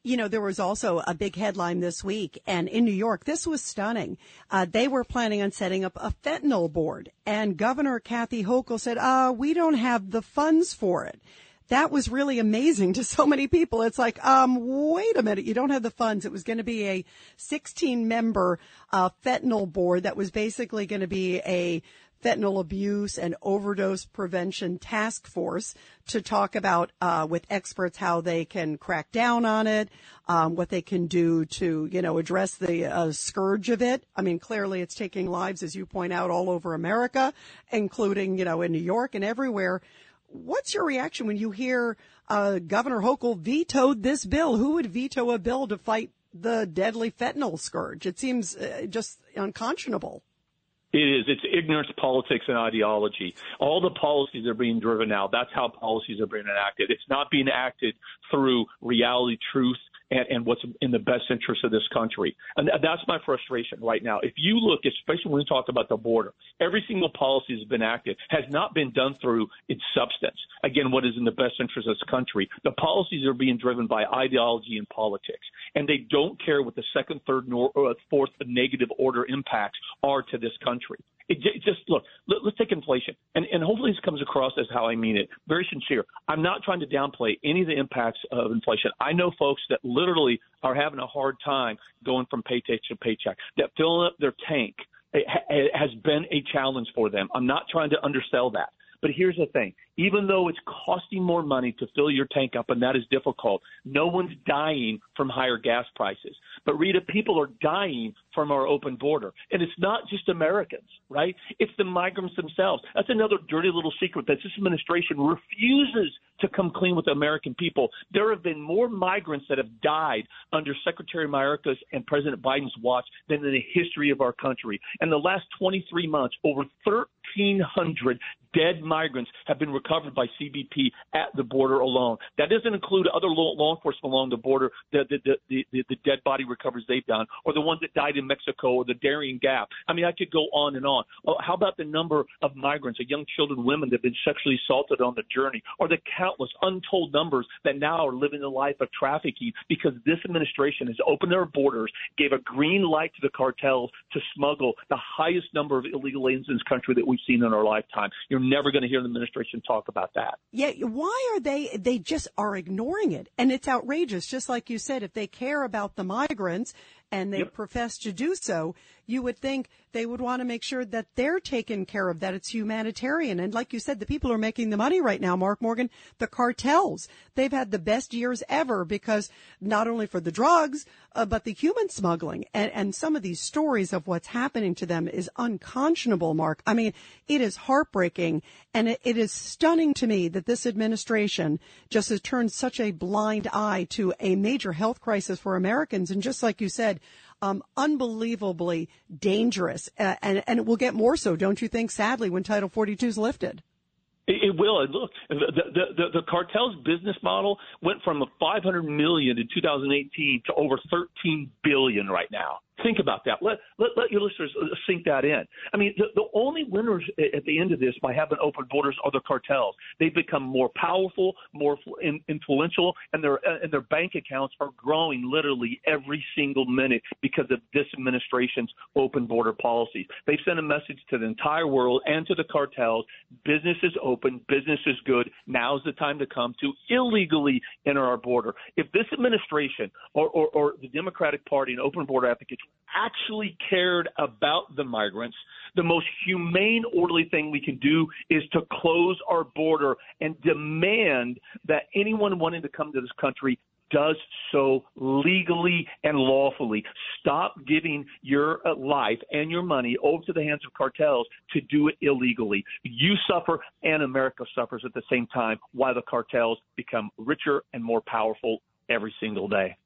You know, there was also a big headline this week, and in New York, this was stunning. Uh, they were planning on setting up a fentanyl board, and Governor Kathy Hochul said, uh, we don't have the funds for it that was really amazing to so many people. It's like, um, wait a minute, you don't have the funds. It was going to be a 16 member uh, fentanyl board that was basically going to be a fentanyl abuse and overdose prevention task force to talk about uh, with experts how they can crack down on it, um, what they can do to you know address the uh, scourge of it. I mean, clearly it's taking lives, as you point out, all over America, including you know in New York and everywhere. What's your reaction when you hear uh, Governor Hochul vetoed this bill? Who would veto a bill to fight the deadly fentanyl scourge? It seems uh, just unconscionable. It is. It's ignorance, politics, and ideology. All the policies are being driven now. That's how policies are being enacted. It's not being acted through reality, truth, and, and what's in the best interest of this country. And that's my frustration right now. If you look, especially when we talk about the border, every single policy that's been acted has not been done through its substance. Again, what is in the best interest of this country. The policies are being driven by ideology and politics, and they don't care what the second, third, nor uh, fourth negative order impacts are to this country. It, just look. Let, us take inflation, and and hopefully this comes across as how I mean it. Very sincere. I'm not trying to downplay any of the impacts of inflation. I know folks that literally are having a hard time going from paycheck to paycheck. That filling up their tank it has been a challenge for them. I'm not trying to undersell that. But here's the thing even though it's costing more money to fill your tank up, and that is difficult, no one's dying from higher gas prices. But Rita, people are dying from our open border. And it's not just Americans, right? It's the migrants themselves. That's another dirty little secret that this administration refuses to come clean with the American people. There have been more migrants that have died under Secretary Mayorkas and President Biden's watch than in the history of our country. In the last 23 months, over 1,300 dead migrants have been recovered by CBP at the border alone. That doesn't include other law enforcement along the border, the, the, the, the, dead body recoveries they've done, or the ones that died in Mexico, or the Darien Gap. I mean, I could go on and on. How about the number of migrants, of young children, women that have been sexually assaulted on the journey, or the countless untold numbers that now are living the life of trafficking because this administration has opened their borders, gave a green light to the cartels to smuggle the highest number of illegal aliens in this country that we've seen in our lifetime. You're never going to hear the administration talk about that. Yeah, why are they? They just are ignoring it, and it's outrageous. Just like you said, if they care about the migrants and they Yep. profess to do so, you would think they would want to make sure that they're taken care of, that it's humanitarian. And like you said, the people who are making the money right now, Mark Morgan, the cartels, they've had the best years ever because not only for the drugs, uh, but the human smuggling and, and some of these stories of what's happening to them is unconscionable, Mark. I mean, it is heartbreaking and it, it is stunning to me that this administration just has turned such a blind eye to a major health crisis for Americans. And just like you said, um, unbelievably dangerous. Uh, and, and it will get more so, don't you think, sadly, when Title 42 is lifted? It, will. And look, the, the the cartel's business model went from a 500 million in 2018 to over 13 billion right now. Think about that. Let let, let your listeners uh, sink that in. I mean, the, the only winners at the end of this by having open borders are the cartels. They've become more powerful, more influential, and their uh, and their bank accounts are growing literally every single minute because of this administration's open border policies. They've sent a message to the entire world and to the cartels: business is open, business is good. Now's the time to come to illegally enter our border. If this administration or, or, or the Democratic Party and open border advocates actually cared about the migrants, the most humane, orderly thing we can do is to close our border and demand that anyone wanting to come to this country does so legally and lawfully. Stop giving your uh, life and your money over to the hands of cartels to do it illegally. You suffer and America suffers at the same time while the cartels become richer and more powerful every single day.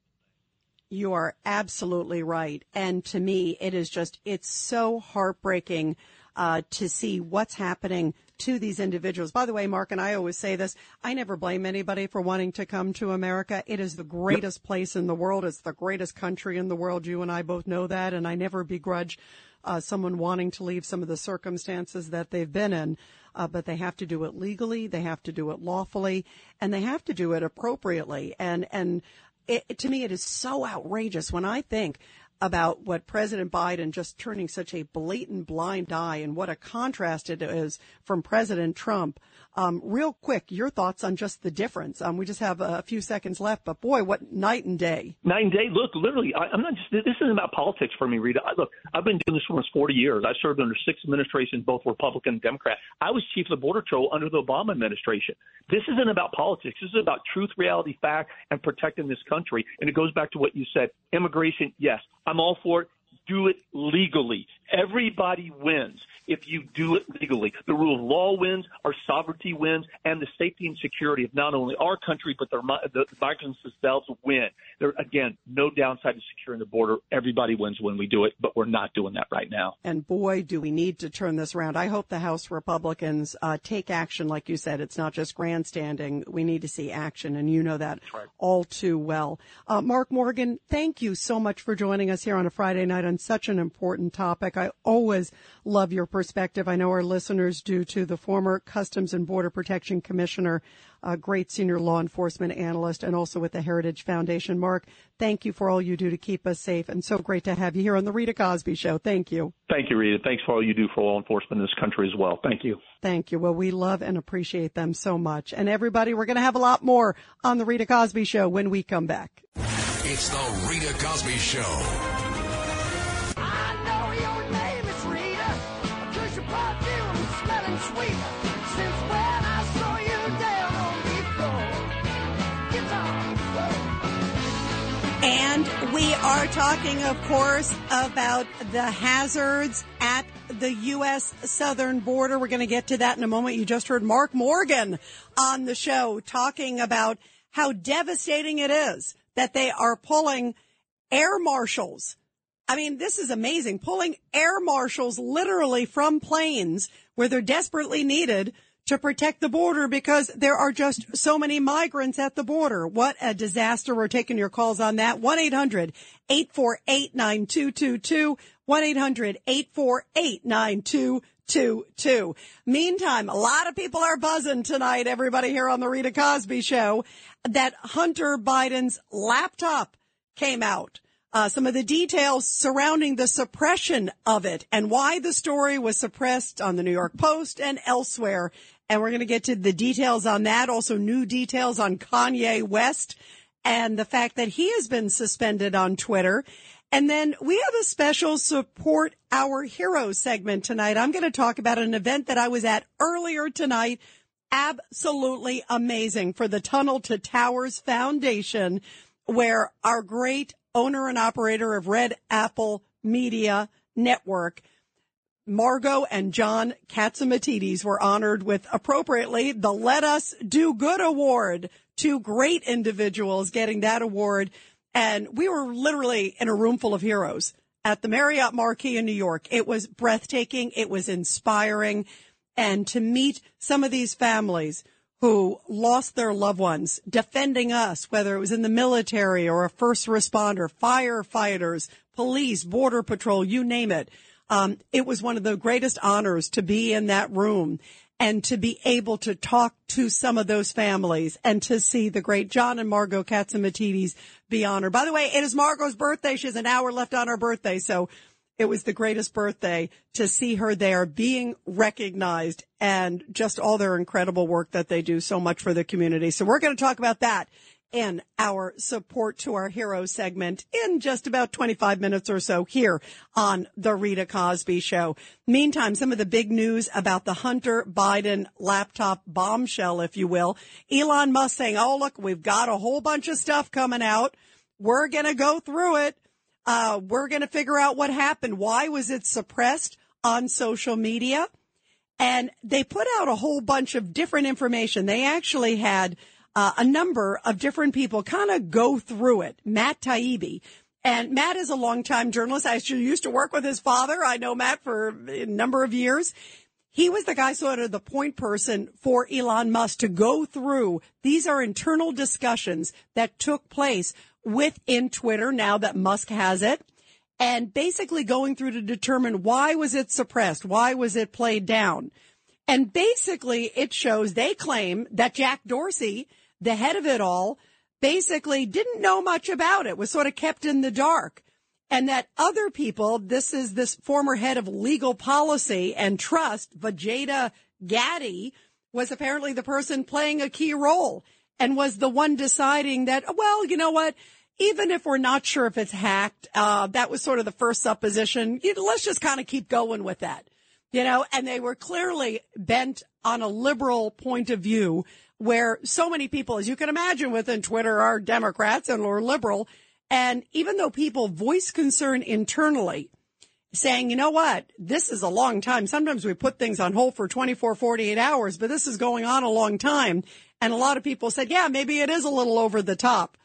You are absolutely right. And to me, it is just, it's so heartbreaking uh, to see what's happening to these individuals. By the way, Mark and I always say this, I never blame anybody for wanting to come to America. It is the greatest place in the world. It's the greatest country in the world. You and I both know that. And I never begrudge uh, someone wanting to leave some of the circumstances that they've been in. Uh, but they have to do it legally, they have to do it lawfully, and they have to do it appropriately. And and it, to me, it is so outrageous when I think about what President Biden just turning such a blatant blind eye and what a contrast it is from President Trump. Um, real quick, your thoughts on just the difference. Um, we just have a few seconds left, but boy, what night and day. Night and day. Look, literally, I, I'm not just. This isn't about politics for me, Rita. I, look, I've been doing this for almost 40 years. I served under six administrations, both Republican and Democrat. I was chief of the border patrol under the Obama administration. This isn't about politics. This is about truth, reality, fact, and protecting this country. And it goes back to what you said. Immigration, yes, I'm all for it. Do it legally. Everybody wins if you do it legally. The rule of law wins, our sovereignty wins, and the safety and security of not only our country but the, the migrants themselves win. There again, no downside to securing the border. Everybody wins when we do it, but we're not doing that right now. And boy, do we need to turn this around. I hope the House Republicans uh, take action. Like you said, it's not just grandstanding. We need to see action, and you know that all too well. Uh, Mark Morgan, thank you so much for joining us here on a Friday night on such an important topic. I always love your perspective. I know our listeners do to The former Customs and Border Protection Commissioner, a great senior law enforcement analyst, and also with the Heritage Foundation. Mark, thank you for all you do to keep us safe, and so great to have you here on the Rita Cosby Show. Thank you. Thank you, Rita. Thanks for all you do for law enforcement in this country as well. Thank you. Thank you. Well, we love and appreciate them so much. And everybody, we're going to have a lot more on the Rita Cosby Show when we come back. It's the Rita Cosby Show. We are talking, of course, about the hazards at the U.S. southern border. We're going to get to that in a moment. You just heard Mark Morgan on the show talking about how devastating it is that they are pulling air marshals. I mean, this is amazing. Pulling air marshals literally from planes where they're desperately needed to protect the border because there are just so many migrants at the border. What a disaster. We're taking your calls on that. 1-800-848-9222. 1-800-848-9222. Meantime, a lot of people are buzzing tonight, everybody here on the Rita Cosby show, that Hunter Biden's laptop came out. Uh, some of the details surrounding the suppression of it and why the story was suppressed on the New York Post and elsewhere. And we're going to get to the details on that. Also new details on Kanye West and the fact that he has been suspended on Twitter. And then we have a special support our hero segment tonight. I'm going to talk about an event that I was at earlier tonight. Absolutely amazing for the Tunnel to Towers Foundation, where our great owner and operator of Red Apple Media Network, Margo and John Catsimatidis were honored with appropriately the Let Us Do Good Award. Two great individuals getting that award. And we were literally in a room full of heroes at the Marriott Marquis in New York. It was breathtaking. It was inspiring. And to meet some of these families who lost their loved ones defending us, whether it was in the military or a first responder, firefighters, police, border patrol, you name it. Um, it was one of the greatest honors to be in that room and to be able to talk to some of those families and to see the great John and Margo Catsimatidis be honored. By the way, it is Margo's birthday. She has an hour left on her birthday. So it was the greatest birthday to see her there being recognized and just all their incredible work that they do so much for the community. So we're going to talk about that in our support to our hero segment in just about 25 minutes or so here on the Rita Cosby show. Meantime, some of the big news about the Hunter Biden laptop bombshell, if you will. Elon Musk saying, Oh, look, we've got a whole bunch of stuff coming out. We're going to go through it. Uh, we're going to figure out what happened. Why was it suppressed on social media? And they put out a whole bunch of different information. They actually had uh, a number of different people kind of go through it. Matt Taibbi. And Matt is a longtime journalist. I actually used to work with his father. I know Matt for a number of years. He was the guy sort of the point person for Elon Musk to go through. These are internal discussions that took place within Twitter now that Musk has it and basically going through to determine why was it suppressed? Why was it played down? And basically it shows they claim that Jack Dorsey, the head of it all, basically didn't know much about it, was sort of kept in the dark. And that other people, this is this former head of legal policy and trust, Vijaya Gadde, was apparently the person playing a key role and was the one deciding that, well, you know what? Even if we're not sure if it's hacked, uh, that was sort of the first supposition. You know, let's just kind of keep going with that, you know, and they were clearly bent on a liberal point of view where so many people, as you can imagine within Twitter are Democrats and or liberal. And even though people voice concern internally, saying, you know what, this is a long time. Sometimes we put things on hold for 24, 48 hours, but this is going on a long time. And a lot of people said, yeah, maybe it is a little over the top.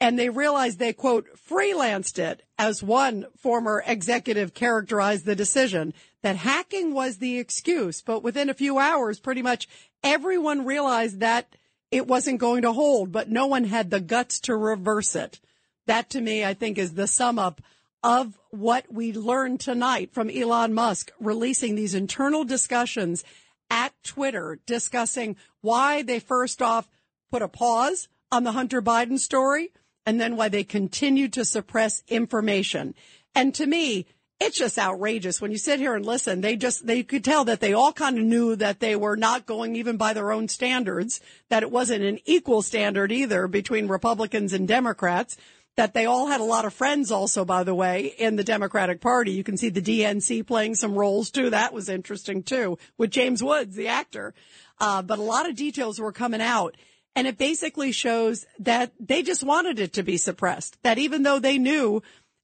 And they realized they quote freelanced it as one former executive characterized the decision that hacking was the excuse. But within a few hours, pretty much everyone realized that it wasn't going to hold, but no one had the guts to reverse it. That to me, I think is the sum up of what we learned tonight from Elon Musk releasing these internal discussions at Twitter discussing why they first off put a pause on the Hunter Biden story and then why they continued to suppress information. And to me, it's just outrageous when you sit here and listen. They just, they could tell that they all kind of knew that they were not going even by their own standards, that it wasn't an equal standard either between Republicans and Democrats that they all had a lot of friends also, by the way, in the Democratic Party. You can see the DNC playing some roles too. That was interesting too with James Woods, the actor. Uh, but a lot of details were coming out. And it basically shows that they just wanted it to be suppressed. That even though they knew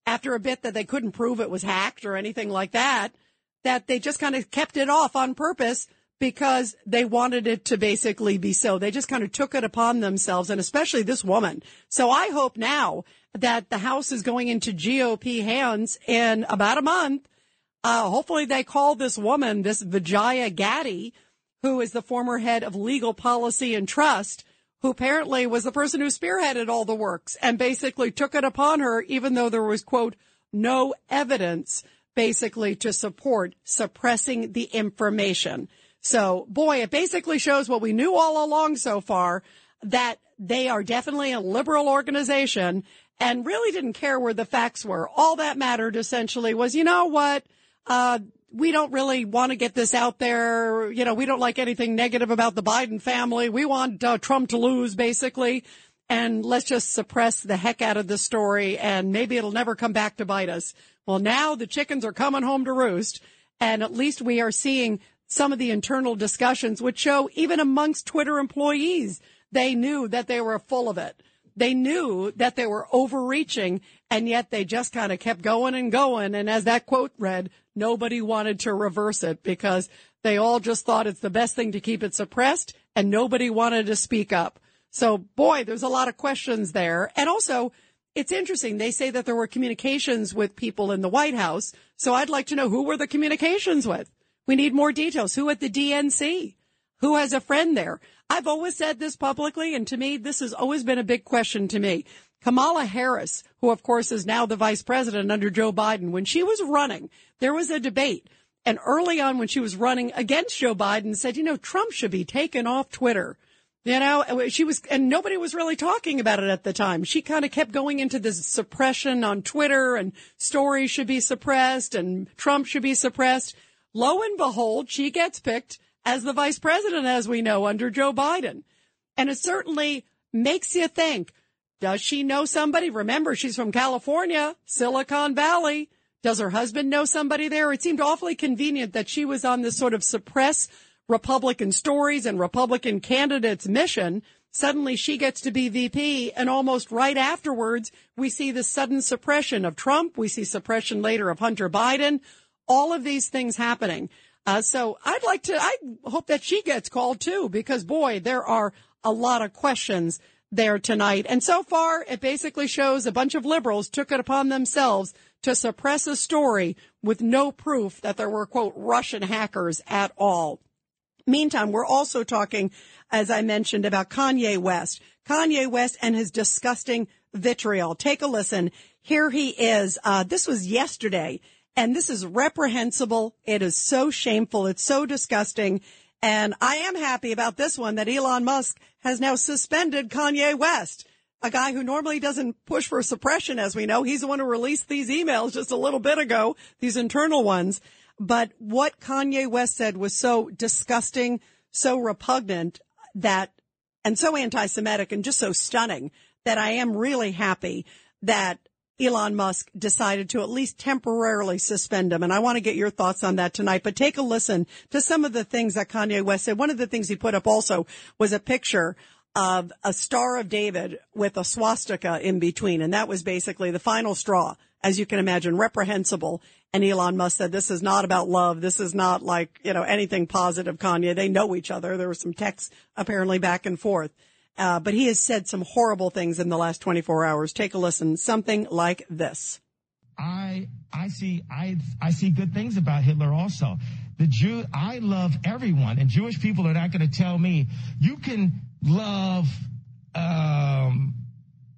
after a bit that they couldn't prove it was hacked or anything like that, that they just kind of kept it off on purpose because they wanted it to basically be so. They just kind of took it upon themselves and especially this woman. So I hope now that the House is going into GOP hands in about a month. Uh, hopefully they call this woman, this Vijaya Gadde, who is the former head of legal policy and trust, who apparently was the person who spearheaded all the works and basically took it upon her, even though there was, quote, no evidence basically to support suppressing the information. So boy, it basically shows what we knew all along so far that they are definitely a liberal organization and really didn't care where the facts were. All that mattered essentially was, you know what? Uh, we don't really want to get this out there. You know, we don't like anything negative about the Biden family. We want uh, Trump to lose, basically. And let's just suppress the heck out of the story and maybe it'll never come back to bite us. Well, now the chickens are coming home to roost and at least we are seeing some of the internal discussions which show even amongst Twitter employees, they knew that they were full of it. They knew that they were overreaching and yet they just kind of kept going and going. And as that quote read, nobody wanted to reverse it because they all just thought it's the best thing to keep it suppressed and nobody wanted to speak up. So boy, there's a lot of questions there. And also, it's interesting. They say that there were communications with people in the White House. So I'd like to know who were the communications with? We need more details. Who at the DNC? Who has a friend there? I've always said this publicly, and to me, this has always been a big question to me. Kamala Harris, who of course is now the vice president under Joe Biden, when she was running, there was a debate. And early on when she was running against Joe Biden said, you know, Trump should be taken off Twitter. You know, she was, and nobody was really talking about it at the time. She kind of kept going into this suppression on Twitter and stories should be suppressed and Trump should be suppressed. Lo and behold, she gets picked as the vice president, as we know, under Joe Biden. And it certainly makes you think, does she know somebody? Remember, she's from California, Silicon Valley. Does her husband know somebody there? It seemed awfully convenient that she was on this sort of suppress Republican stories and Republican candidates mission. Suddenly she gets to be VP and almost right afterwards, we see the sudden suppression of Trump. We see suppression later of Hunter Biden. All of these things happening. Uh, so I'd like to, I hope that she gets called too, because boy, there are a lot of questions there tonight. And so far, it basically shows a bunch of liberals took it upon themselves to suppress a story with no proof that there were, quote, Russian hackers at all. Meantime, we're also talking, as I mentioned, about Kanye West. Kanye West and his disgusting vitriol. Take a listen. Here he is. Uh, this was yesterday, and this is reprehensible. It is so shameful. It's so disgusting. And I am happy about this one that Elon Musk has now suspended Kanye West, a guy who normally doesn't push for suppression, as we know. He's the one who released these emails just a little bit ago, these internal ones. But what Kanye West said was so disgusting, so repugnant that, and so anti-Semitic and just so stunning that I am really happy that Elon Musk decided to at least temporarily suspend him. And I want to get your thoughts on that tonight, but take a listen to some of the things that Kanye West said. One of the things he put up also was a picture of a Star of David with a swastika in between. And that was basically the final straw, as you can imagine, reprehensible. And Elon Musk said, this is not about love. This is not like, you know, anything positive, Kanye. They know each other. There were some texts apparently back and forth. Uh, but he has said some horrible things in the last 24 hours. Take a listen. Something like this. I I see I I see good things about Hitler also. The Jew I love everyone, and Jewish people are not going to tell me you can love, um,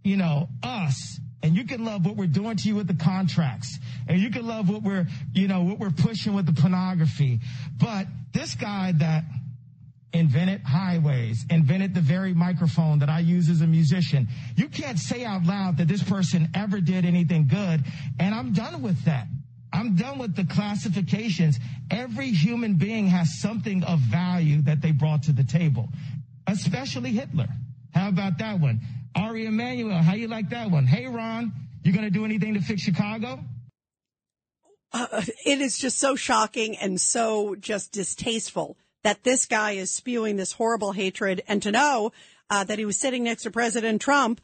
you know, us, and you can love what we're doing to you with the contracts, and you can love what we're you know what we're pushing with the pornography, but this guy that invented highways, invented the very microphone that I use as a musician. You can't say out loud that this person ever did anything good. And I'm done with that. I'm done with the classifications. Every human being has something of value that they brought to the table, especially Hitler. How about that one? Ari Emanuel, how you like that one? Hey, Ron, you going to do anything to fix Chicago? Uh, it is just so shocking and so just distasteful that this guy is spewing this horrible hatred and to know uh, that he was sitting next to President Trump.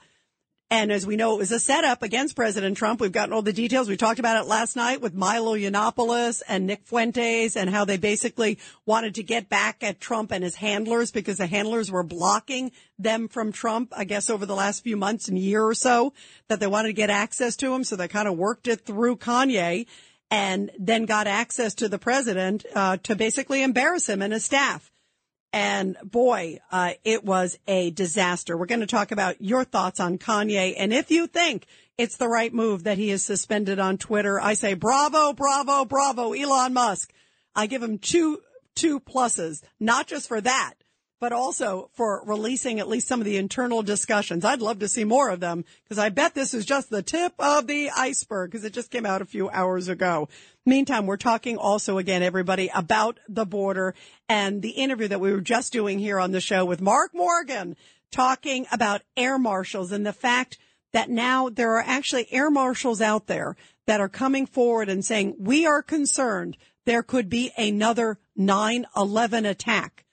And as we know, it was a setup against President Trump. We've gotten all the details. We talked about it last night with Milo Yiannopoulos and Nick Fuentes and how they basically wanted to get back at Trump and his handlers because the handlers were blocking them from Trump, I guess, over the last few months and year or so, that they wanted to get access to him. So they kind of worked it through Kanye and then got access to the president uh, to basically embarrass him and his staff. And boy, uh, it was a disaster. We're going to talk about your thoughts on Kanye. And if you think it's the right move that he is suspended on Twitter, I say bravo, bravo, bravo, Elon Musk. I give him two, two pluses, not just for that, but also for releasing at least some of the internal discussions. I'd love to see more of them because I bet this is just the tip of the iceberg because it just came out a few hours ago. Meantime, we're talking also again, everybody, about the border and the interview that we were just doing here on the show with Mark Morgan talking about air marshals and the fact that now there are actually air marshals out there that are coming forward and saying, we are concerned there could be another 9-11 attack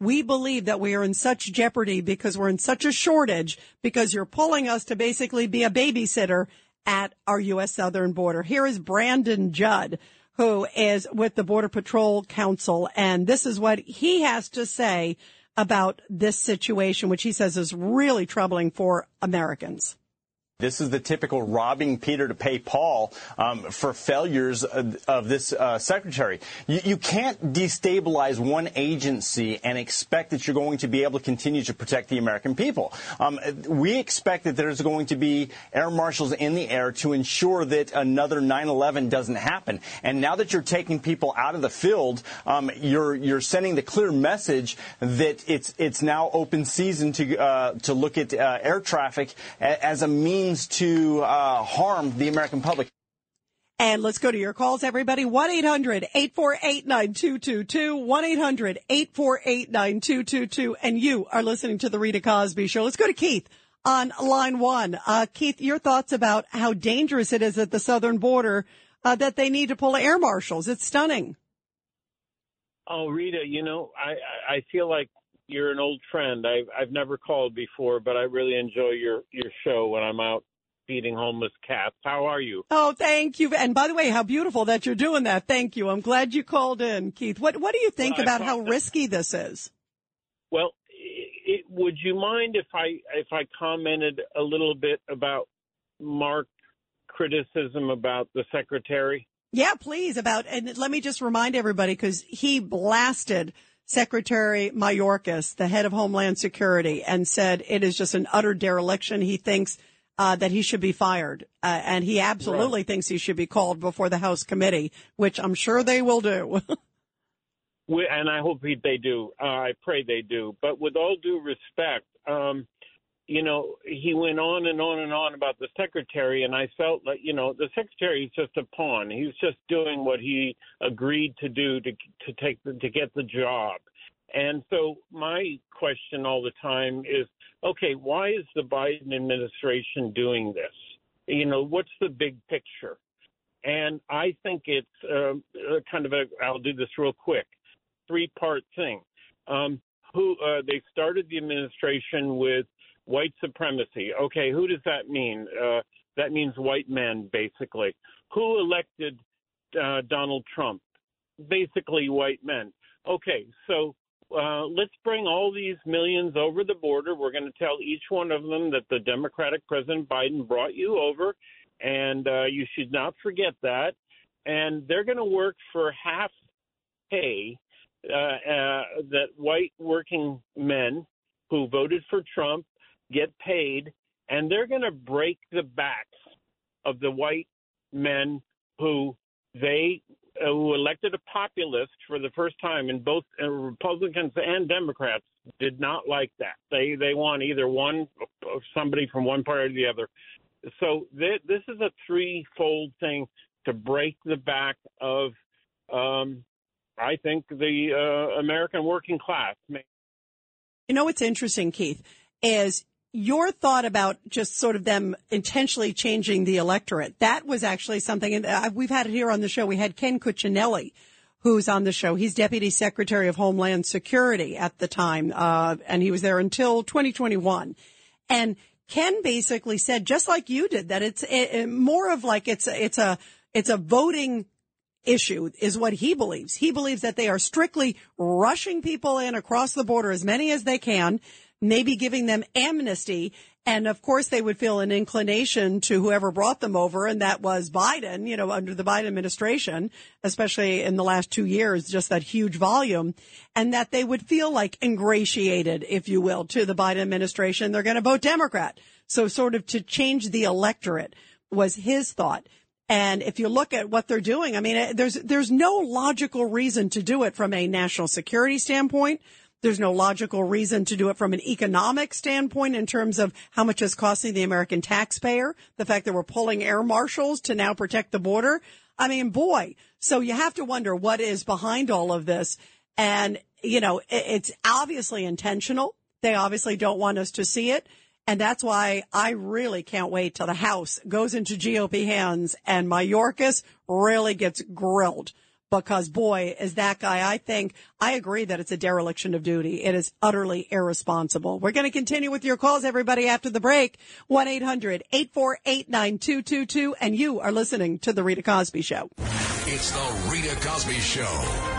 we believe that we are in such jeopardy because we're in such a shortage because you're pulling us to basically be a babysitter at our U.S. southern border. Here is Brandon Judd, who is with the Border Patrol Council, and this is what he has to say about this situation, which he says is really troubling for Americans. This is the typical robbing Peter to pay Paul um, for failures of, of this uh, secretary. You, you, can't destabilize one agency and expect that you're going to be able to continue to protect the American people. Um, we expect that there's going to be air marshals in the air to ensure that another 9/11 doesn't happen. And now that you're taking people out of the field, um, you're you're sending the clear message that it's it's now open season to uh, to look at uh, air traffic as a means means to uh, harm the American public. And let's go to your calls, everybody. 1-800-848-9222. 1-800-848-9222. And you are listening to the Rita Cosby Show. Let's go to Keith on line one. Uh, Keith, your thoughts about how dangerous it is at the southern border uh, that they need to pull air marshals. It's stunning. Oh, Rita, you know, I, I feel like you're an old friend. I've I've never called before, but I really enjoy your your show when I'm out feeding homeless cats. How are you? Oh, thank you. And by the way, how beautiful that you're doing that. Thank you. I'm glad you called in, Keith. What what do you think well, about how that, risky this is? Well, it, would you mind if I if I commented a little bit about Mark's criticism about the secretary? Yeah, please. About and let me just remind everybody because he blasted Secretary Mayorkas, the head of Homeland Security, and said it is just an utter dereliction. He thinks uh, that he should be fired, uh, and he absolutely right. thinks he should be called before the House committee, which I'm sure they will do. we, and I hope they do. Uh, I pray they do. But with all due respect, um, you know, he went on and on and on about the secretary, and I felt like, you know, the secretary is just a pawn. He's just doing what he agreed to do to to take the, to get the job. And so my question all the time is, okay, why is the Biden administration doing this? You know, what's the big picture? And I think it's uh, kind of a. I'll do this real quick. Three part thing. Um, who uh, they started the administration with white supremacy. Okay, who does that mean? Uh, that means white men, basically. Who elected uh, Donald Trump? Basically, white men. Okay, so uh, let's bring all these millions over the border. We're going to tell each one of them that the Democratic President Biden brought you over, and uh, you should not forget that. And they're going to work for half pay uh, uh, that white working men who voted for Trump get paid, and they're going to break the backs of the white men who they uh, who elected a populist for the first time, and both uh, Republicans and Democrats did not like that. They they want either one or somebody from one party or the other. So th- this is a threefold thing to break the back of, um, I think, the uh, American working class. You know what's interesting, Keith, is your thought about just sort of them intentionally changing the electorate. That was actually something, and uh, we've had it here on the show. We had Ken Cuccinelli, who's on the show. He's Deputy Secretary of Homeland Security at the time, uh, and he was there until 2021. And Ken basically said, just like you did, that it's it, it, more of like it's it's a it's a voting issue is what he believes. He believes that they are strictly rushing people in across the border, as many as they can maybe giving them amnesty. And of course, they would feel an inclination to whoever brought them over, and that was Biden, you know, under the Biden administration, especially in the last two years, just that huge volume, and that they would feel like ingratiated, if you will, to the Biden administration. They're going to vote Democrat. So sort of to change the electorate was his thought. And if you look at what they're doing, I mean, eh, there's, there's no logical reason to do it from a national security standpoint. There's no logical reason to do it from an economic standpoint in terms of how much it's costing the American taxpayer. The fact that we're pulling air marshals to now protect the border. I mean, boy. So you have to wonder what is behind all of this. And, you know, it's obviously intentional. They obviously don't want us to see it. And that's why I really can't wait till the House goes into GOP hands and Mayorkas really gets grilled because boy, is that guy, I think, I agree that it's a dereliction of duty. It is utterly irresponsible. We're going to continue with your calls, everybody, after the break. 1-800-848-9222. And you are listening to The Rita Cosby Show. It's The Rita Cosby Show.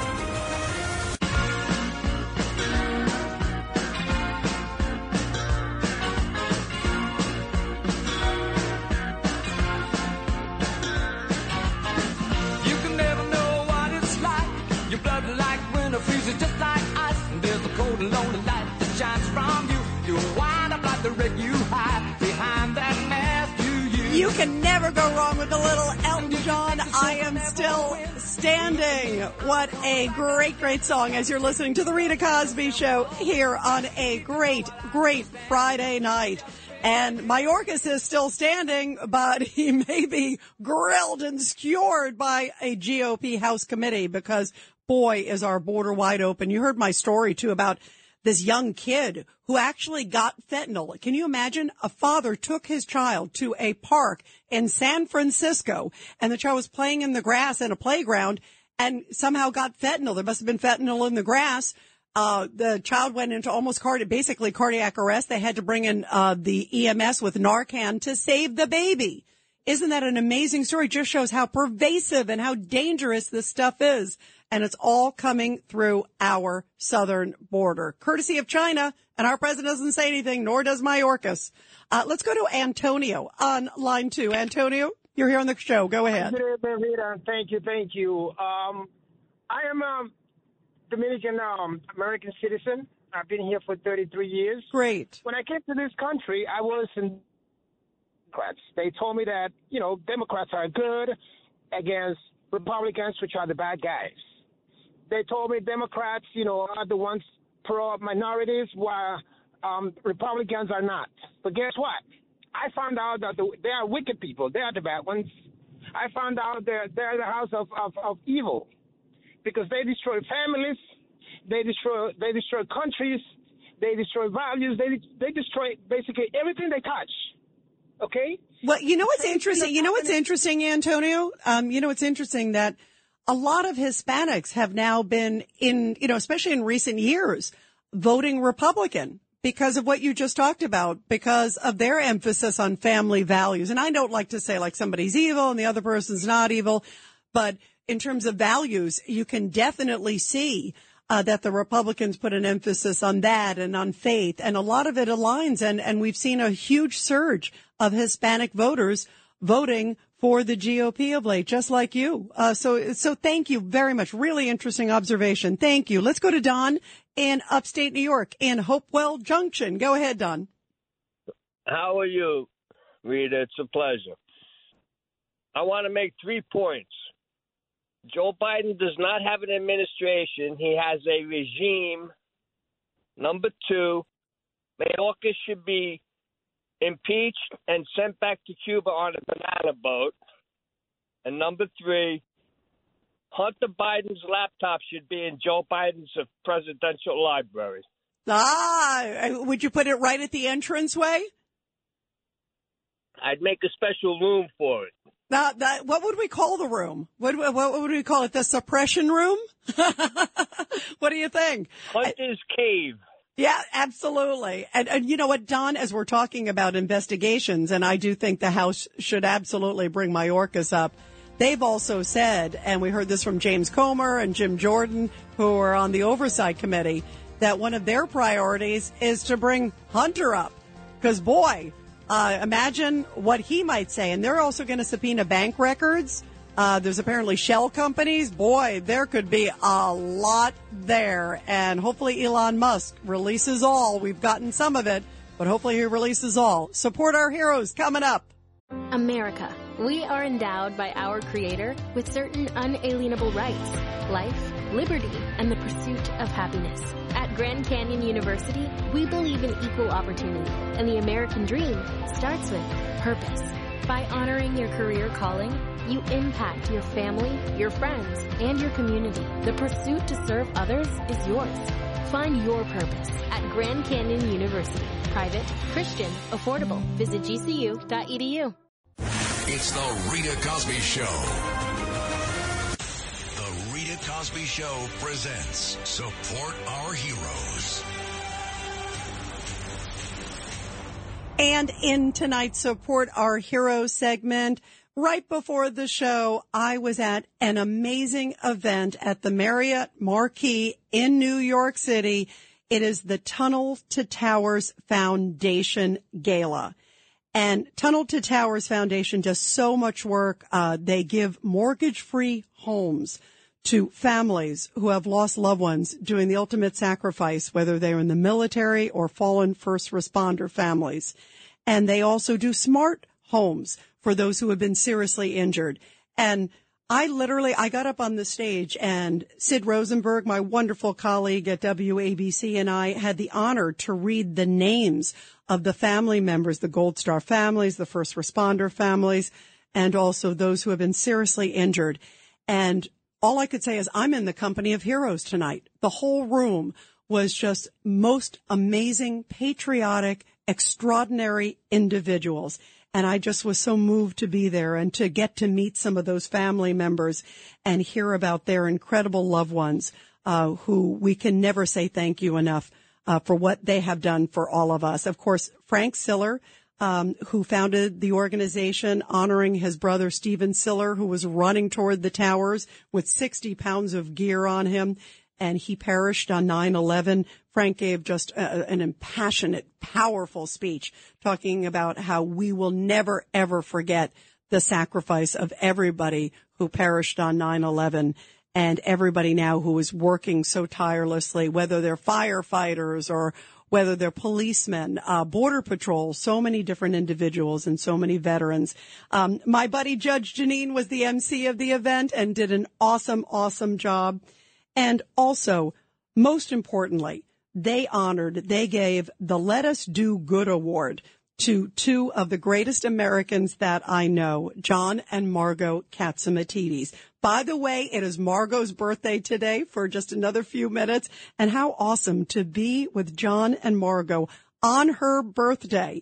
Wind up like the wreck you hide behind that mask you use. You can never go wrong with a little Elton John. I am still standing. What a great, great song as you're listening to the Rita Cosby show here on a great, great Friday night. And Mayorkas is still standing, but he may be grilled and skewered by a GOP House committee because boy, is our border wide open. You heard my story too about this young kid who actually got fentanyl. Can you imagine? A father took his child to a park in San Francisco and the child was playing in the grass in a playground and somehow got fentanyl. There must have been fentanyl in the grass. Uh, the child went into almost card- basically cardiac arrest. They had to bring in, uh, the EMS with Narcan to save the baby. Isn't that an amazing story? Just shows how pervasive and how dangerous this stuff is. And it's all coming through our southern border, courtesy of China. And our president doesn't say anything, nor does Mayorkas. Uh, let's go to Antonio on line two. Antonio, you're here on the show. Go ahead. Thank you, thank you. Um, I am a Dominican um, American citizen. I've been here for 33 years. Great. When I came to this country, I was in Democrats. They told me that you know Democrats are good against Republicans, which are the bad guys. They told me Democrats, you know, are the ones pro minorities, while um, Republicans are not. But guess what? I found out that the, they are wicked people. They are the bad ones. I found out they're, they're the house of, of, of evil because they destroy families, they destroy they destroy countries, they destroy values, they they destroy basically everything they touch. Okay? Well, you know what's interesting? You know what's interesting, Antonio? Um, you know what's interesting that a lot of Hispanics have now been in, you know, especially in recent years, voting Republican because of what you just talked about, because of their emphasis on family values. And I don't like to say like somebody's evil and the other person's not evil, but in terms of values, you can definitely see uh, that the Republicans put an emphasis on that and on faith, and a lot of it aligns. And and we've seen a huge surge of Hispanic voters voting for the GOP of late, just like you. Uh, so so thank you very much. Really interesting observation. Thank you. Let's go to Don in upstate New York in Hopewell Junction. Go ahead, Don. How are you, Rita? It's a pleasure. I want to make three points. Joe Biden does not have an administration. He has a regime. Number two, Mayorkas should be impeached and sent back to Cuba on a banana boat. And number three, Hunter Biden's laptop should be in Joe Biden's presidential library. Ah, would you put it right at the entranceway? I'd make a special room for it. Now, that, what would we call the room? What, what would we call it? The suppression room? what do you think? Hunter's cave. Yeah, absolutely. And, and you know what, Don, as we're talking about investigations, and I do think the House should absolutely bring Mayorkas up. They've also said, and we heard this from James Comer and Jim Jordan, who are on the oversight committee, that one of their priorities is to bring Hunter up. Because, boy, uh, imagine what he might say. And they're also going to subpoena bank records. Uh, there's apparently shell companies. Boy, there could be a lot there. And hopefully Elon Musk releases all. We've gotten some of it, but hopefully he releases all. Support our heroes coming up. America. We are endowed by our Creator with certain unalienable rights life, liberty, and the pursuit of happiness. At Grand Canyon University, we believe in equal opportunity, and the American dream starts with purpose. By honoring your career calling, you impact your family, your friends, and your community. The pursuit to serve others is yours. Find your purpose at Grand Canyon University. Private, Christian, affordable. Visit gcu.edu. It's the Rita Cosby Show. The Rita Cosby Show presents Support Our Heroes. And in tonight's Support Our Heroes segment, right before the show, I was at an amazing event at the Marriott Marquis in New York City. It is the Tunnel to Towers Foundation Gala. And Tunnel to Towers Foundation does so much work. Uh, they give mortgage free homes to families who have lost loved ones doing the ultimate sacrifice, whether they're in the military or fallen first responder families. And they also do smart homes for those who have been seriously injured. And I literally, I got up on the stage and Sid Rosenberg, my wonderful colleague at WABC and I had the honor to read the names of the family members, the Gold Star families, the first responder families, and also those who have been seriously injured. And all I could say is I'm in the company of heroes tonight. The whole room was just most amazing, patriotic, extraordinary individuals. And I just was so moved to be there and to get to meet some of those family members and hear about their incredible loved ones, uh, who we can never say thank you enough, uh, for what they have done for all of us. Of course, Frank Siller, um, who founded the organization honoring his brother Stephen Siller, who was running toward the towers with 60 pounds of gear on him and he perished on 9-11. Frank gave just a, an impassionate, powerful speech talking about how we will never ever forget the sacrifice of everybody who perished on 9-11 and everybody now who is working so tirelessly, whether they're firefighters or whether they're policemen, uh, border patrol, so many different individuals and so many veterans. Um, my buddy Judge Jeanine was the MC of the event and did an awesome, awesome job. And also, most importantly, they honored, they gave the Let Us Do Good Award to two of the greatest Americans that I know, John and Margo Catsimatidis. By the way, it is Margo's birthday today for just another few minutes. And how awesome to be with John and Margo on her birthday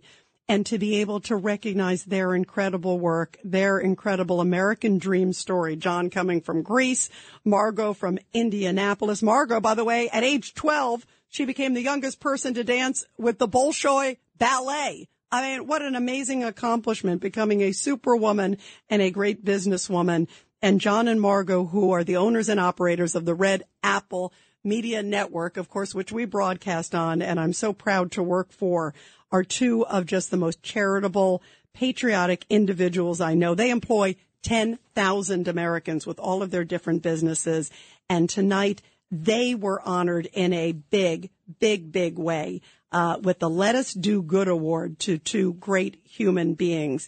and to be able to recognize their incredible work, their incredible American dream story. John coming from Greece, Margo from Indianapolis. Margo, by the way, at age 12, she became the youngest person to dance with the Bolshoi Ballet. I mean, what an amazing accomplishment, becoming a superwoman and a great businesswoman. And John and Margo, who are the owners and operators of the Red Apple Media Network, of course, which we broadcast on, and I'm so proud to work for are two of just the most charitable, patriotic individuals I know. They employ 10,000 Americans with all of their different businesses. And tonight they were honored in a big, big, big way, uh, with the Let Us Do Good Award to two great human beings.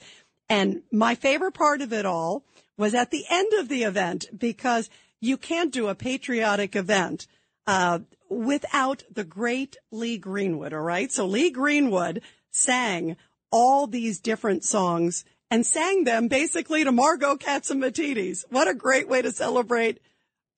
And my favorite part of it all was at the end of the event because you can't do a patriotic event uh, without the great Lee Greenwood. All right. So Lee Greenwood sang all these different songs and sang them basically to Margo Catsimatidis. What a great way to celebrate,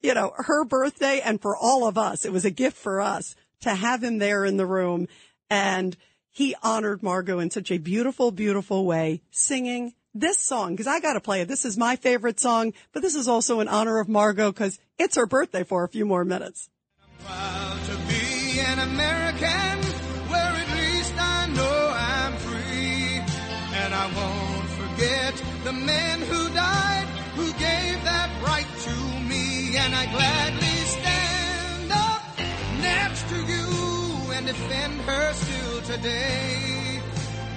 you know, her birthday and for all of us. It was a gift for us to have him there in the room and he honored Margo in such a beautiful, beautiful way, singing this song because I got to play it. This is my favorite song, but this is also in honor of Margo because it's her birthday for a few more minutes. I'm Proud to be an American, where at least I know I'm free. And I won't forget the men who died, her still today.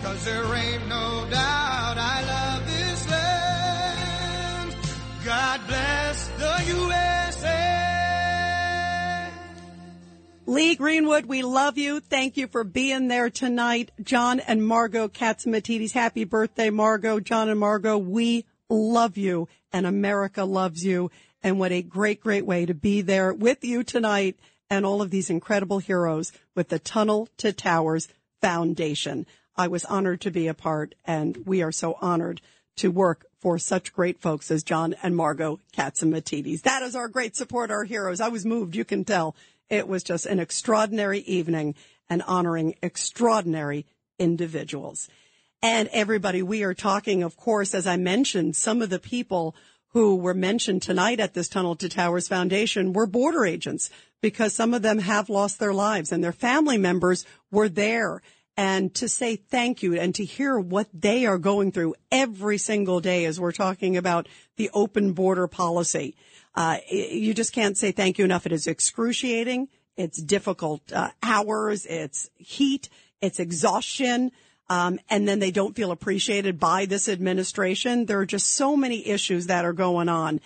Cause there ain't no doubt I love this land. God bless the USA. Lee Greenwood, we love you. Thank you for being there tonight. John and Margo Catsimatidis, happy birthday, Margo. John and Margo, we love you and America loves you. And what a great, great way to be there with you tonight and all of these incredible heroes with the Tunnel to Towers Foundation. I was honored to be a part and we are so honored to work for such great folks as John and Margo Catsimatidis. That is our great support, our heroes. I was moved, you can tell. It was just an extraordinary evening and honoring extraordinary individuals. And everybody, we are talking, of course, as I mentioned, some of the people who were mentioned tonight at this Tunnel to Towers Foundation were border agents because some of them have lost their lives and their family members were there. And to say thank you and to hear what they are going through every single day as we're talking about the open border policy. Uh, you just can't say thank you enough. It is excruciating. It's difficult uh, hours. It's heat. It's exhaustion. Um, and then they don't feel appreciated by this administration. There are just so many issues that are going on.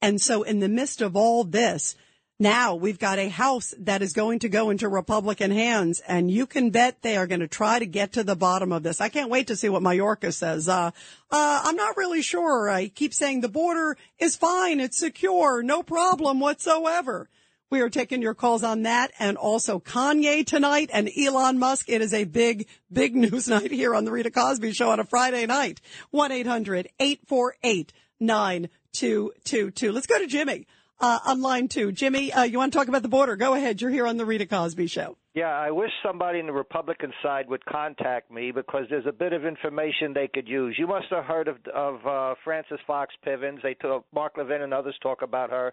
And so in the midst of all this, now we've got a house that is going to go into Republican hands and you can bet they are going to try to get to the bottom of this. I can't wait to see what Mayorkas says. Uh, uh, I'm not really sure. I keep saying the border is fine. It's secure. No problem whatsoever. We are taking your calls on that and also Kanye tonight and Elon Musk. It is a big, big news night here on the Rita Cosby show on a Friday night. 1-800-848-9222. Let's go to Jimmy uh, on line two. Jimmy, uh, you want to talk about the border? Go ahead. You're here on the Rita Cosby Show. Yeah, I wish somebody in the Republican side would contact me because there's a bit of information they could use. You must have heard of of uh, Frances Fox Pivens. They talk, Mark Levin and others talk about her.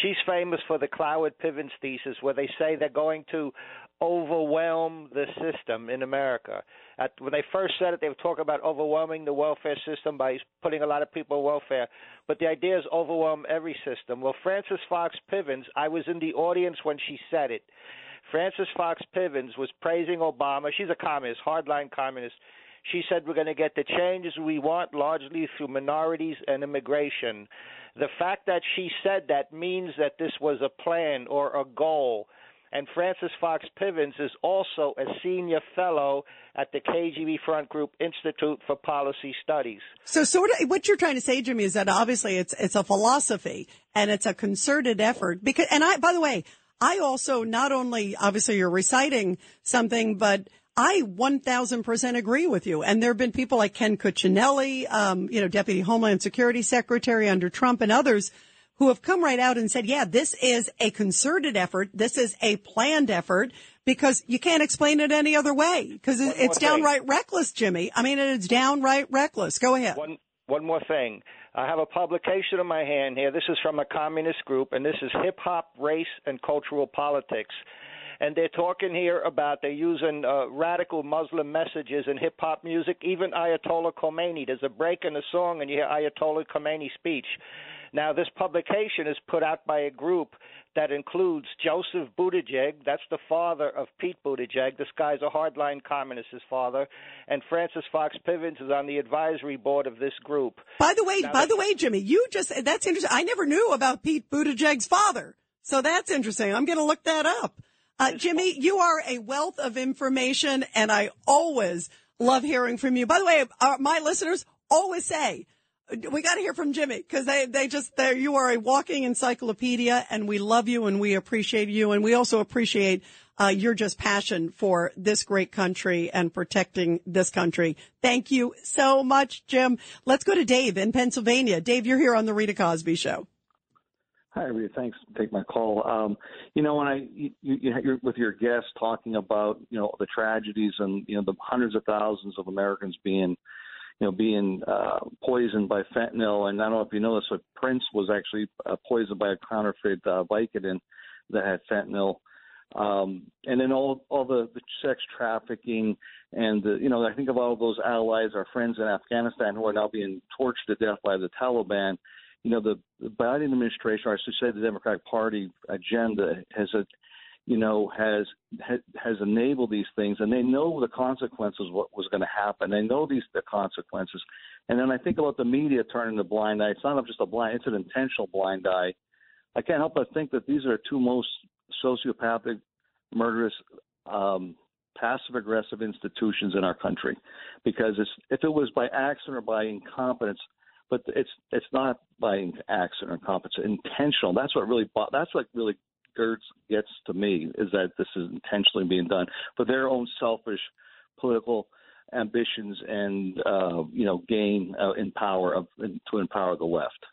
She's famous for the Cloward Pivens thesis, where they say they're going to overwhelm the system in America. At, when they first said it, they were talking about overwhelming the welfare system by putting a lot of people on welfare. But the idea is overwhelm every system. Well, Frances Fox Pivens, I was in the audience when she said it. Frances Fox Pivens was praising Obama. She's a communist, hardline communist. She said we're going to get the changes we want largely through minorities and immigration. The fact that she said that means that this was a plan or a goal and Frances Fox Pivens is also a senior fellow at the KGB Front Group Institute for Policy Studies. So, sort of, what you're trying to say, Jimmy, is that obviously it's it's a philosophy and it's a concerted effort. Because, and I, by the way, I also not only obviously you're reciting something, but I 1000% agree with you. And there have been people like Ken Cuccinelli, um, you know, Deputy Homeland Security Secretary under Trump and others who have come right out and said, yeah, this is a concerted effort. This is a planned effort because you can't explain it any other way because it's downright reckless, Jimmy. I mean, it's downright reckless. Go ahead. One, one more thing. I have a publication in my hand here. This is from a communist group, and this is Hip Hop, Race, and Cultural Politics. And they're talking here about they're using uh, radical Muslim messages in hip hop music. Even Ayatollah Khomeini. There's a break in the song, and you hear Ayatollah Khomeini's speech. Now, this publication is put out by a group that includes Joseph Buttigieg, that's the father of Pete Buttigieg. This guy's a hardline communist, his father, and Frances Fox Pivens is on the advisory board of this group. By the way, now, by the way, Jimmy, you just that's interesting. I never knew about Pete Buttigieg's father, so that's interesting. I'm going to look that up. Uh, Jimmy, you are a wealth of information, and I always love hearing from you. By the way, uh, my listeners always say we got to hear from Jimmy because they, they just, they you are a walking encyclopedia and we love you and we appreciate you. And we also appreciate uh, your just passion for this great country and protecting this country. Thank you so much, Jim. Let's go to Dave in Pennsylvania. Dave, you're here on the Rita Cosby Show. Hi, Rita. Thanks for taking my call. Um, you know, when I you, you, you're with your guests talking about you know the tragedies and you know the hundreds of thousands of Americans being you know, being uh, poisoned by fentanyl. And I don't know if you know this, but Prince was actually uh, poisoned by a counterfeit uh, Vicodin that had fentanyl. Um, and then all all the, the sex trafficking and the, you know I think of all those allies, our friends in Afghanistan who are now being tortured to death by the Taliban. You know the, the Biden administration, or I should say the Democratic Party agenda, has a you know, has has enabled these things, and they know the consequences. What was going to happen? They know these the consequences. And then I think about the media turning the blind eye. It's not just a blind; it's an intentional blind eye. I can't help but think that these are two most sociopathic, murderous, um, passive aggressive institutions in our country. Because it's, if it was by accident or by incompetence, but it's it's not by accident or incompetence, intentional. That's what really that's what really Gertz gets to me is that this is intentionally being done for their own selfish political ambitions and uh, you know gain uh, in power of to empower the left.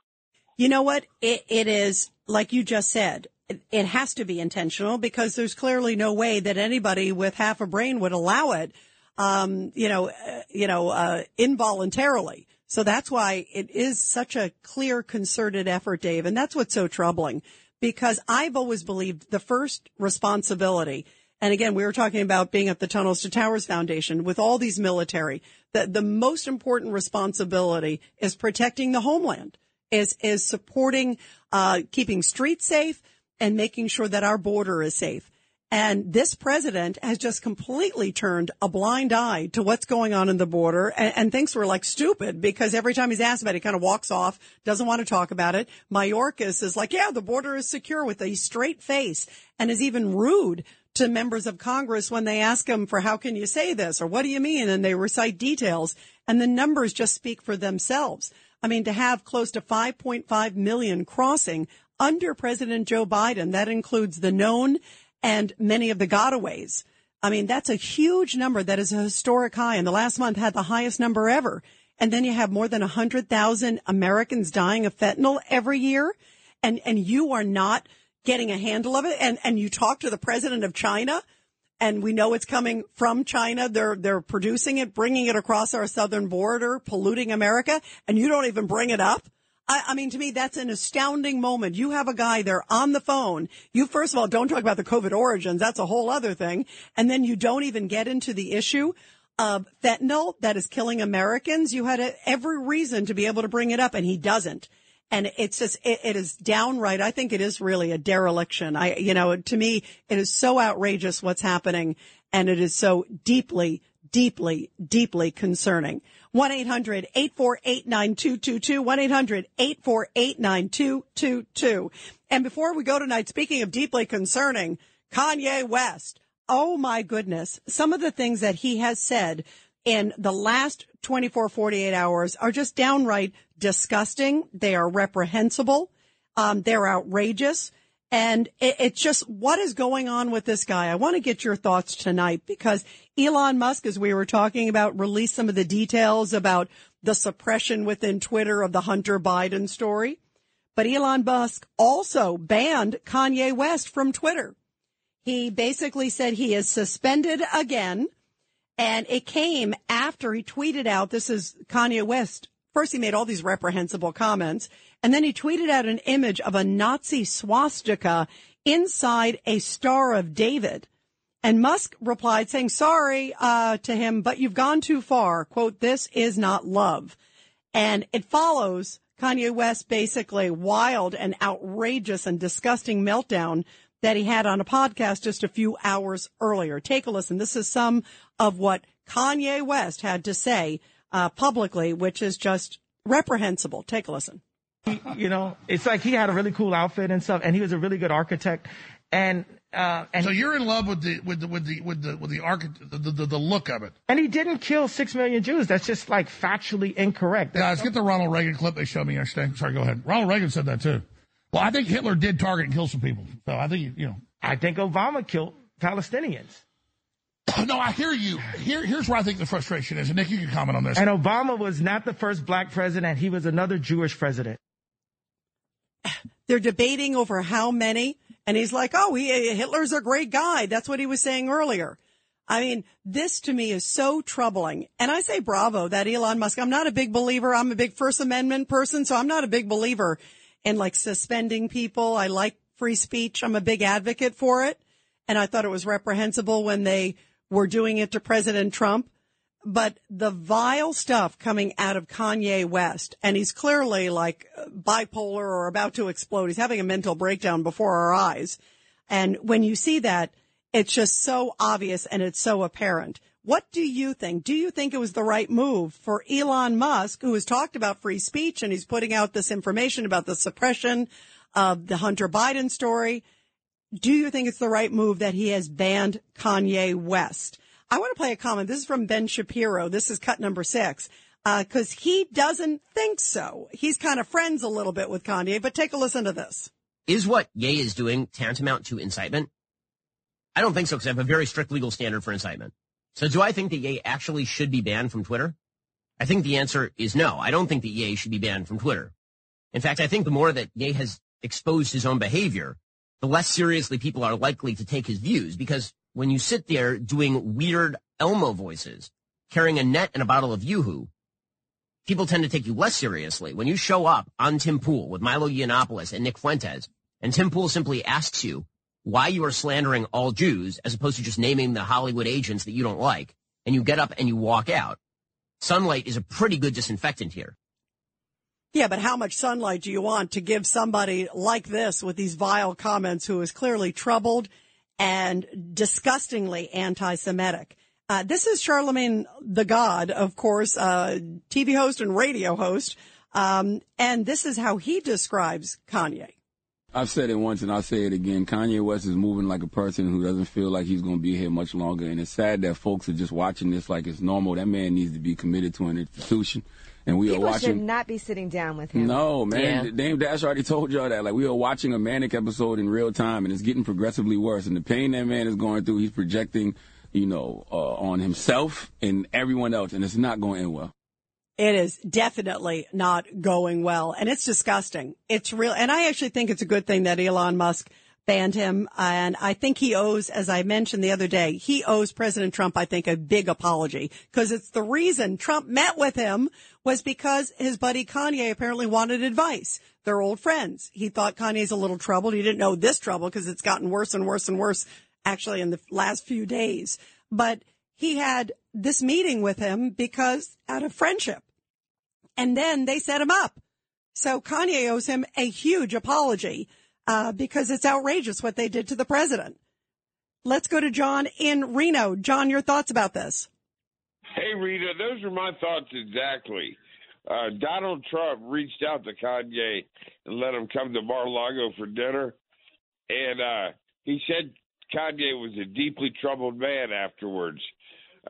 You know what? It, it is like you just said. It, has to be intentional because there's clearly no way that anybody with half a brain would allow it. Um, you know, uh, you know, uh, involuntarily. So that's why it is such a clear, concerted effort, Dave. And that's what's so troubling because I've always believed the first responsibility. And again, we were talking about being at the Tunnels to Towers Foundation with all these military. that the most important responsibility is protecting the homeland, is is supporting, uh, keeping streets safe, and making sure that our border is safe. And this president has just completely turned a blind eye to what's going on in the border and, and thinks we're like stupid because every time he's asked about it, he kind of walks off, doesn't want to talk about it. Mayorkas is like, yeah, the border is secure with a straight face and is even rude to members of Congress when they ask him for how can you say this or what do you mean? And they recite details and the numbers just speak for themselves. I mean, to have close to 5.5 million crossing under President Joe Biden, that includes the known and many of the gotaways. I mean, that's a huge number. That is a historic high. And the last month had the highest number ever. And then you have more than 100,000 Americans dying of fentanyl every year. And, and you are not getting a handle of it. And, and you talk to the president of China and we know it's coming from China. They're, they're producing it, bringing it across our southern border, polluting America. And you don't even bring it up. I, I, mean, to me, that's an astounding moment. You have a guy there on the phone. You, first of all, don't talk about the COVID origins. That's a whole other thing. And then you don't even get into the issue of fentanyl that is killing Americans. You had a, every reason to be able to bring it up and he doesn't. And it's just, it, it is downright. I think it is really a dereliction. I, you know, to me, it is so outrageous what's happening and it is so deeply, deeply, deeply concerning. 1-800-848-9222, 1-800-848-9222. And before we go tonight, speaking of deeply concerning, Kanye West. Oh my goodness. Some of the things that he has said in the last 24, 48 hours are just downright disgusting. They are reprehensible. Um, they're outrageous. And it, it's just what is going on with this guy. I want to get your thoughts tonight because Elon Musk, as we were talking about, released some of the details about the suppression within Twitter of the Hunter Biden story. But Elon Musk also banned Kanye West from Twitter. He basically said he is suspended again. And it came after he tweeted out, this is Kanye West. First, he made all these reprehensible comments. And then he tweeted out an image of a Nazi swastika inside a Star of David. And Musk replied saying, sorry, uh, to him, but you've gone too far. Quote, this is not love. And it follows Kanye West basically wild and outrageous and disgusting meltdown that he had on a podcast just a few hours earlier. Take a listen. This is some of what Kanye West had to say uh, publicly, which is just reprehensible. Take a listen you know, it's like he had a really cool outfit and stuff, and he was a really good architect. And uh, and so you're in love with the with the with the with the with the, archi- the, the, the look of it. And he didn't kill six million Jews. That's just like factually incorrect. That's Guys, get the Ronald Reagan clip they showed me yesterday. Sorry, go ahead. Ronald Reagan said that too. Well, I think Hitler did target and kill some people. So I think you know. I think Obama killed Palestinians. No, I hear you. Here, here's where I think the frustration is. And Nick, you can comment on this. And Obama was not the first black president. He was another Jewish president. They're debating over how many. And he's like, oh, he, Hitler's a great guy. That's what he was saying earlier. I mean, this to me is so troubling. And I say bravo that Elon Musk, I'm not a big believer. I'm a big First Amendment person, so I'm not a big believer in like suspending people. I like free speech. I'm a big advocate for it. And I thought it was reprehensible when they were doing it to President Trump but the vile stuff coming out of Kanye West, and he's clearly like bipolar or about to explode. He's having a mental breakdown before our eyes. And when you see that, it's just so obvious and it's so apparent. What do you think? Do you think it was the right move for Elon Musk, who has talked about free speech and he's putting out this information about the suppression of the Hunter Biden story? Do you think it's the right move that he has banned Kanye West? I want to play a comment. This is from Ben Shapiro. This is cut number six. Uh, because he doesn't think so. He's kind of friends a little bit with Kanye, but take a listen to this. Is what Ye is doing tantamount to incitement? I don't think so because I have a very strict legal standard for incitement. So do I think that Ye actually should be banned from Twitter? I think the answer is no. I don't think that Ye should be banned from Twitter. In fact, I think the more that Ye has exposed his own behavior, the less seriously people are likely to take his views because when you sit there doing weird Elmo voices, carrying a net and a bottle of Yoo-Hoo, people tend to take you less seriously. When you show up on Tim Pool with Milo Yiannopoulos and Nick Fuentes, and Tim Pool simply asks you why you are slandering all Jews as opposed to just naming the Hollywood agents that you don't like, and you get up and you walk out, sunlight is a pretty good disinfectant here. Yeah, but how much sunlight do you want to give somebody like this with these vile comments who is clearly troubled and disgustingly anti-Semitic? Uh, this is Charlemagne the God, of course, uh, TV host and radio host. Um, and this is how he describes Kanye. I've said it once and I'll say it again. Kanye West is moving like a person who doesn't feel like he's going to be here much longer. And it's sad that folks are just watching this like it's normal. That man needs to be committed to an institution. And we People are watching. should not be sitting down with him. No, man. Yeah. Dame Dash already told y'all that. Like, we are watching a manic episode in real time, and it's getting progressively worse. And the pain that man is going through, he's projecting, you know, uh, on himself and everyone else, and it's not going to end well. It is definitely not going well and it's disgusting. It's real. And I actually think it's a good thing that Elon Musk banned him. And I think he owes, as I mentioned the other day, he owes President Trump, I think, a big apology because it's the reason Trump met with him was because his buddy Kanye apparently wanted advice. They're old friends. He thought Kanye's a little troubled. He didn't know this trouble because it's gotten worse and worse and worse actually in the last few days. But he had this meeting with him because out of friendship and then they set him up. So Kanye owes him a huge apology uh, because it's outrageous what they did to the president. Let's go to John in Reno. John, your thoughts about this? Hey, Rita, those are my thoughts exactly. Uh, Donald Trump reached out to Kanye and let him come to Mar-a-Lago for dinner, and uh, he said Kanye was a deeply troubled man afterwards.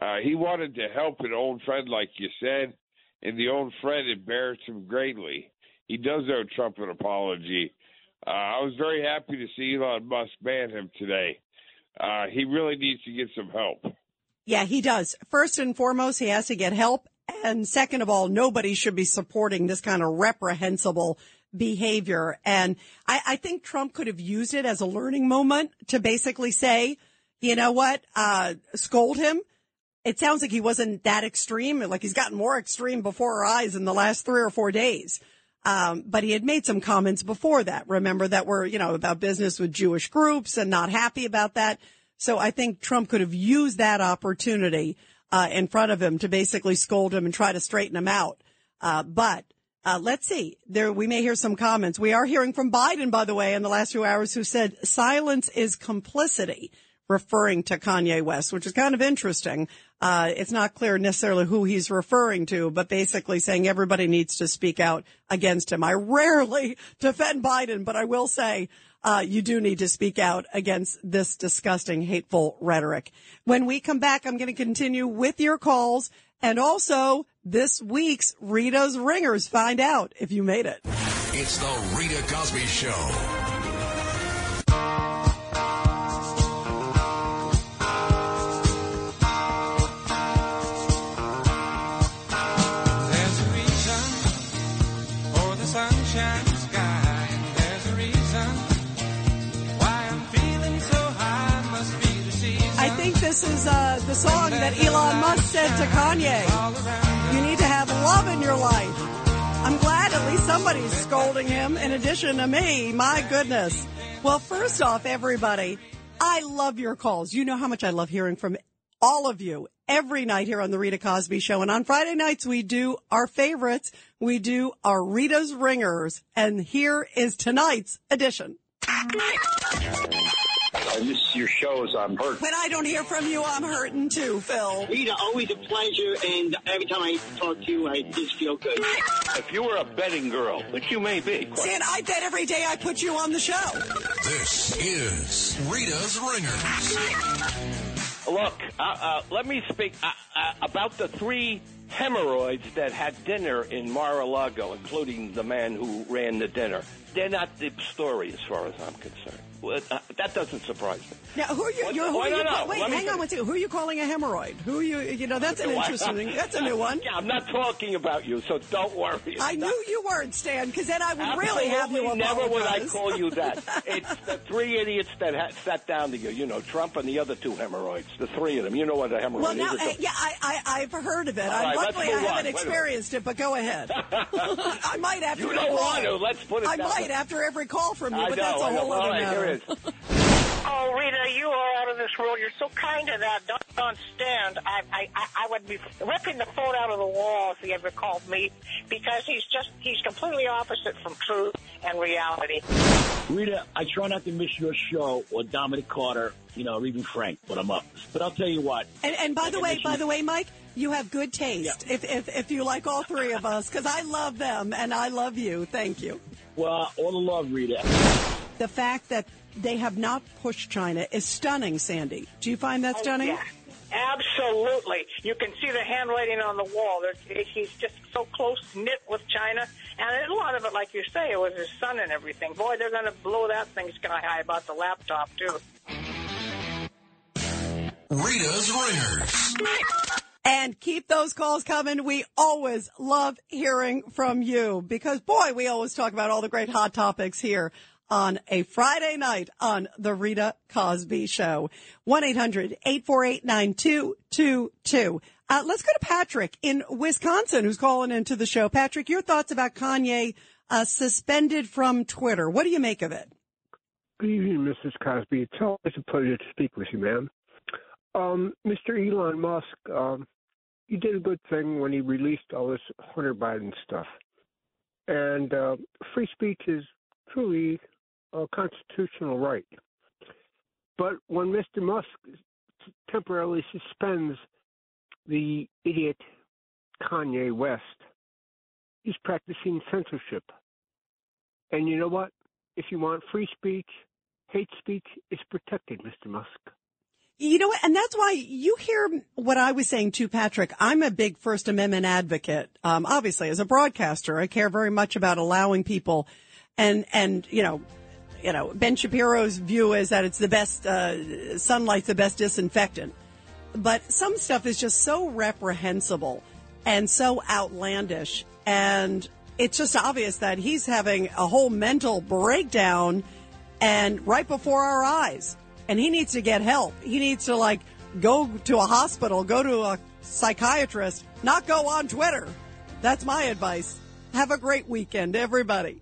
Uh, he wanted to help an old friend, like you said, and the old friend embarrassed him greatly. He does owe Trump an apology. Uh, I was very happy to see Elon Musk ban him today. Uh, he really needs to get some help. Yeah, he does. First and foremost, he has to get help. And second of all, nobody should be supporting this kind of reprehensible behavior. And I, I think Trump could have used it as a learning moment to basically say, you know what, uh, scold him. It sounds like he wasn't that extreme. Like he's gotten more extreme before our eyes in the last three or four days. Um, but he had made some comments before that. Remember that were, you know, about business with Jewish groups and not happy about that. So I think Trump could have used that opportunity, uh, in front of him to basically scold him and try to straighten him out. Uh, but, uh, let's see. There, we may hear some comments. We are hearing from Biden, by the way, in the last few hours who said silence is complicity, referring to Kanye West, which is kind of interesting. Uh, it's not clear necessarily who he's referring to, but basically saying everybody needs to speak out against him. I rarely defend Biden, but I will say, uh, you do need to speak out against this disgusting, hateful rhetoric. When we come back, I'm going to continue with your calls and also this week's Rita's Ringers. Find out if you made it. It's the Rita Cosby Show. This is uh, the song that Elon Musk said to Kanye. You need to have love in your life. I'm glad at least somebody's scolding him in addition to me. My goodness. Well, first off, everybody, I love your calls. You know how much I love hearing from all of you every night here on the Rita Cosby Show. And on Friday nights, we do our favorites. We do our Rita's Ringers. And here is tonight's edition. I miss your shows. I'm hurt. When I don't hear from you, I'm hurting too, Phil. Rita, always a pleasure, and every time I talk to you, I just feel good. If you were a betting girl, which you may be, See, and I bet every day I put you on the show. This is Rita's Ringers. Look, uh, uh, let me speak uh, uh, about the three hemorrhoids that had dinner in Mar-a-Lago, including the man who ran the dinner. They're not the story as far as I'm concerned. Well, uh, that doesn't surprise me. Now, who are you? You're, who are you no, wait, hang on one second. Who are you calling a hemorrhoid? Who are you? You know, that's an interesting. That's a new one. Yeah, I'm not talking about you, so don't worry. I knew you weren't, Stan, because then I would really have you never would I call you that. It's the three idiots that ha- sat down to you. You know, Trump and the other two hemorrhoids. The three of them. You know what a hemorrhoid is. Well, now, is. uh, yeah, I, I, I've heard of it. All I, right, luckily, I haven't minute. experienced it, but go ahead. I might after You don't want to. Let's put it I might after every call from you, but that's a whole other matter. Here it is. Oh, Rita, you are out of this world. You're so kind to that. Don't, don't stand. I, I, I I would be ripping the phone out of the wall if he ever called me because he's just, he's completely opposite from truth and reality. Rita, I try not to miss your show or Dominic Carter, you know, or even Frank when I'm up. But I'll tell you what. And, and by Like the way, mentioned- by the way, Mike, you have good taste. If, if if you like all three of us, because I love them and I love you. Thank you. Well, all the love, Rita. The fact that they have not pushed China is stunning, Sandy. Do you find that oh, stunning? Oh, yeah. Absolutely. You can see the handwriting on the wall. There- He's just so close knit with China. And a lot of it, like you say, it was his son and everything. Boy, they're going to blow that thing sky high about the laptop, too. Rita's Ringers. And keep those calls coming. We always love hearing from you because, boy, we always talk about all the great hot topics here on a Friday night on The Rita Cosby Show. 1-800-848-9222. Uh, let's go to Patrick in Wisconsin who's calling into the show. Patrick, your thoughts about Kanye uh, suspended from Twitter. What do you make of it? Good evening, Mrs. Cosby. It's always a pleasure to speak with you, ma'am. Um, Mr. Elon Musk, um, you did a good thing when he released all this Hunter Biden stuff. And uh, free speech is truly a constitutional right. But when Mr. Musk temporarily suspends the idiot Kanye West, he's practicing censorship. And you know what? If you want free speech, hate speech is protected, Mr. Musk. You know what? And that's why you hear what I was saying too, Patrick. I'm a big First Amendment advocate. Um, obviously, as a broadcaster, I care very much about allowing people and, and, you know, you know, Ben Shapiro's view is that it's the best, uh, sunlight's the best disinfectant. But some stuff is just so reprehensible and so outlandish. And it's just obvious that he's having a whole mental breakdown and right before our eyes. And he needs to get help. He needs to like go to a hospital, go to a psychiatrist, not go on Twitter. That's my advice. Have a great weekend, everybody.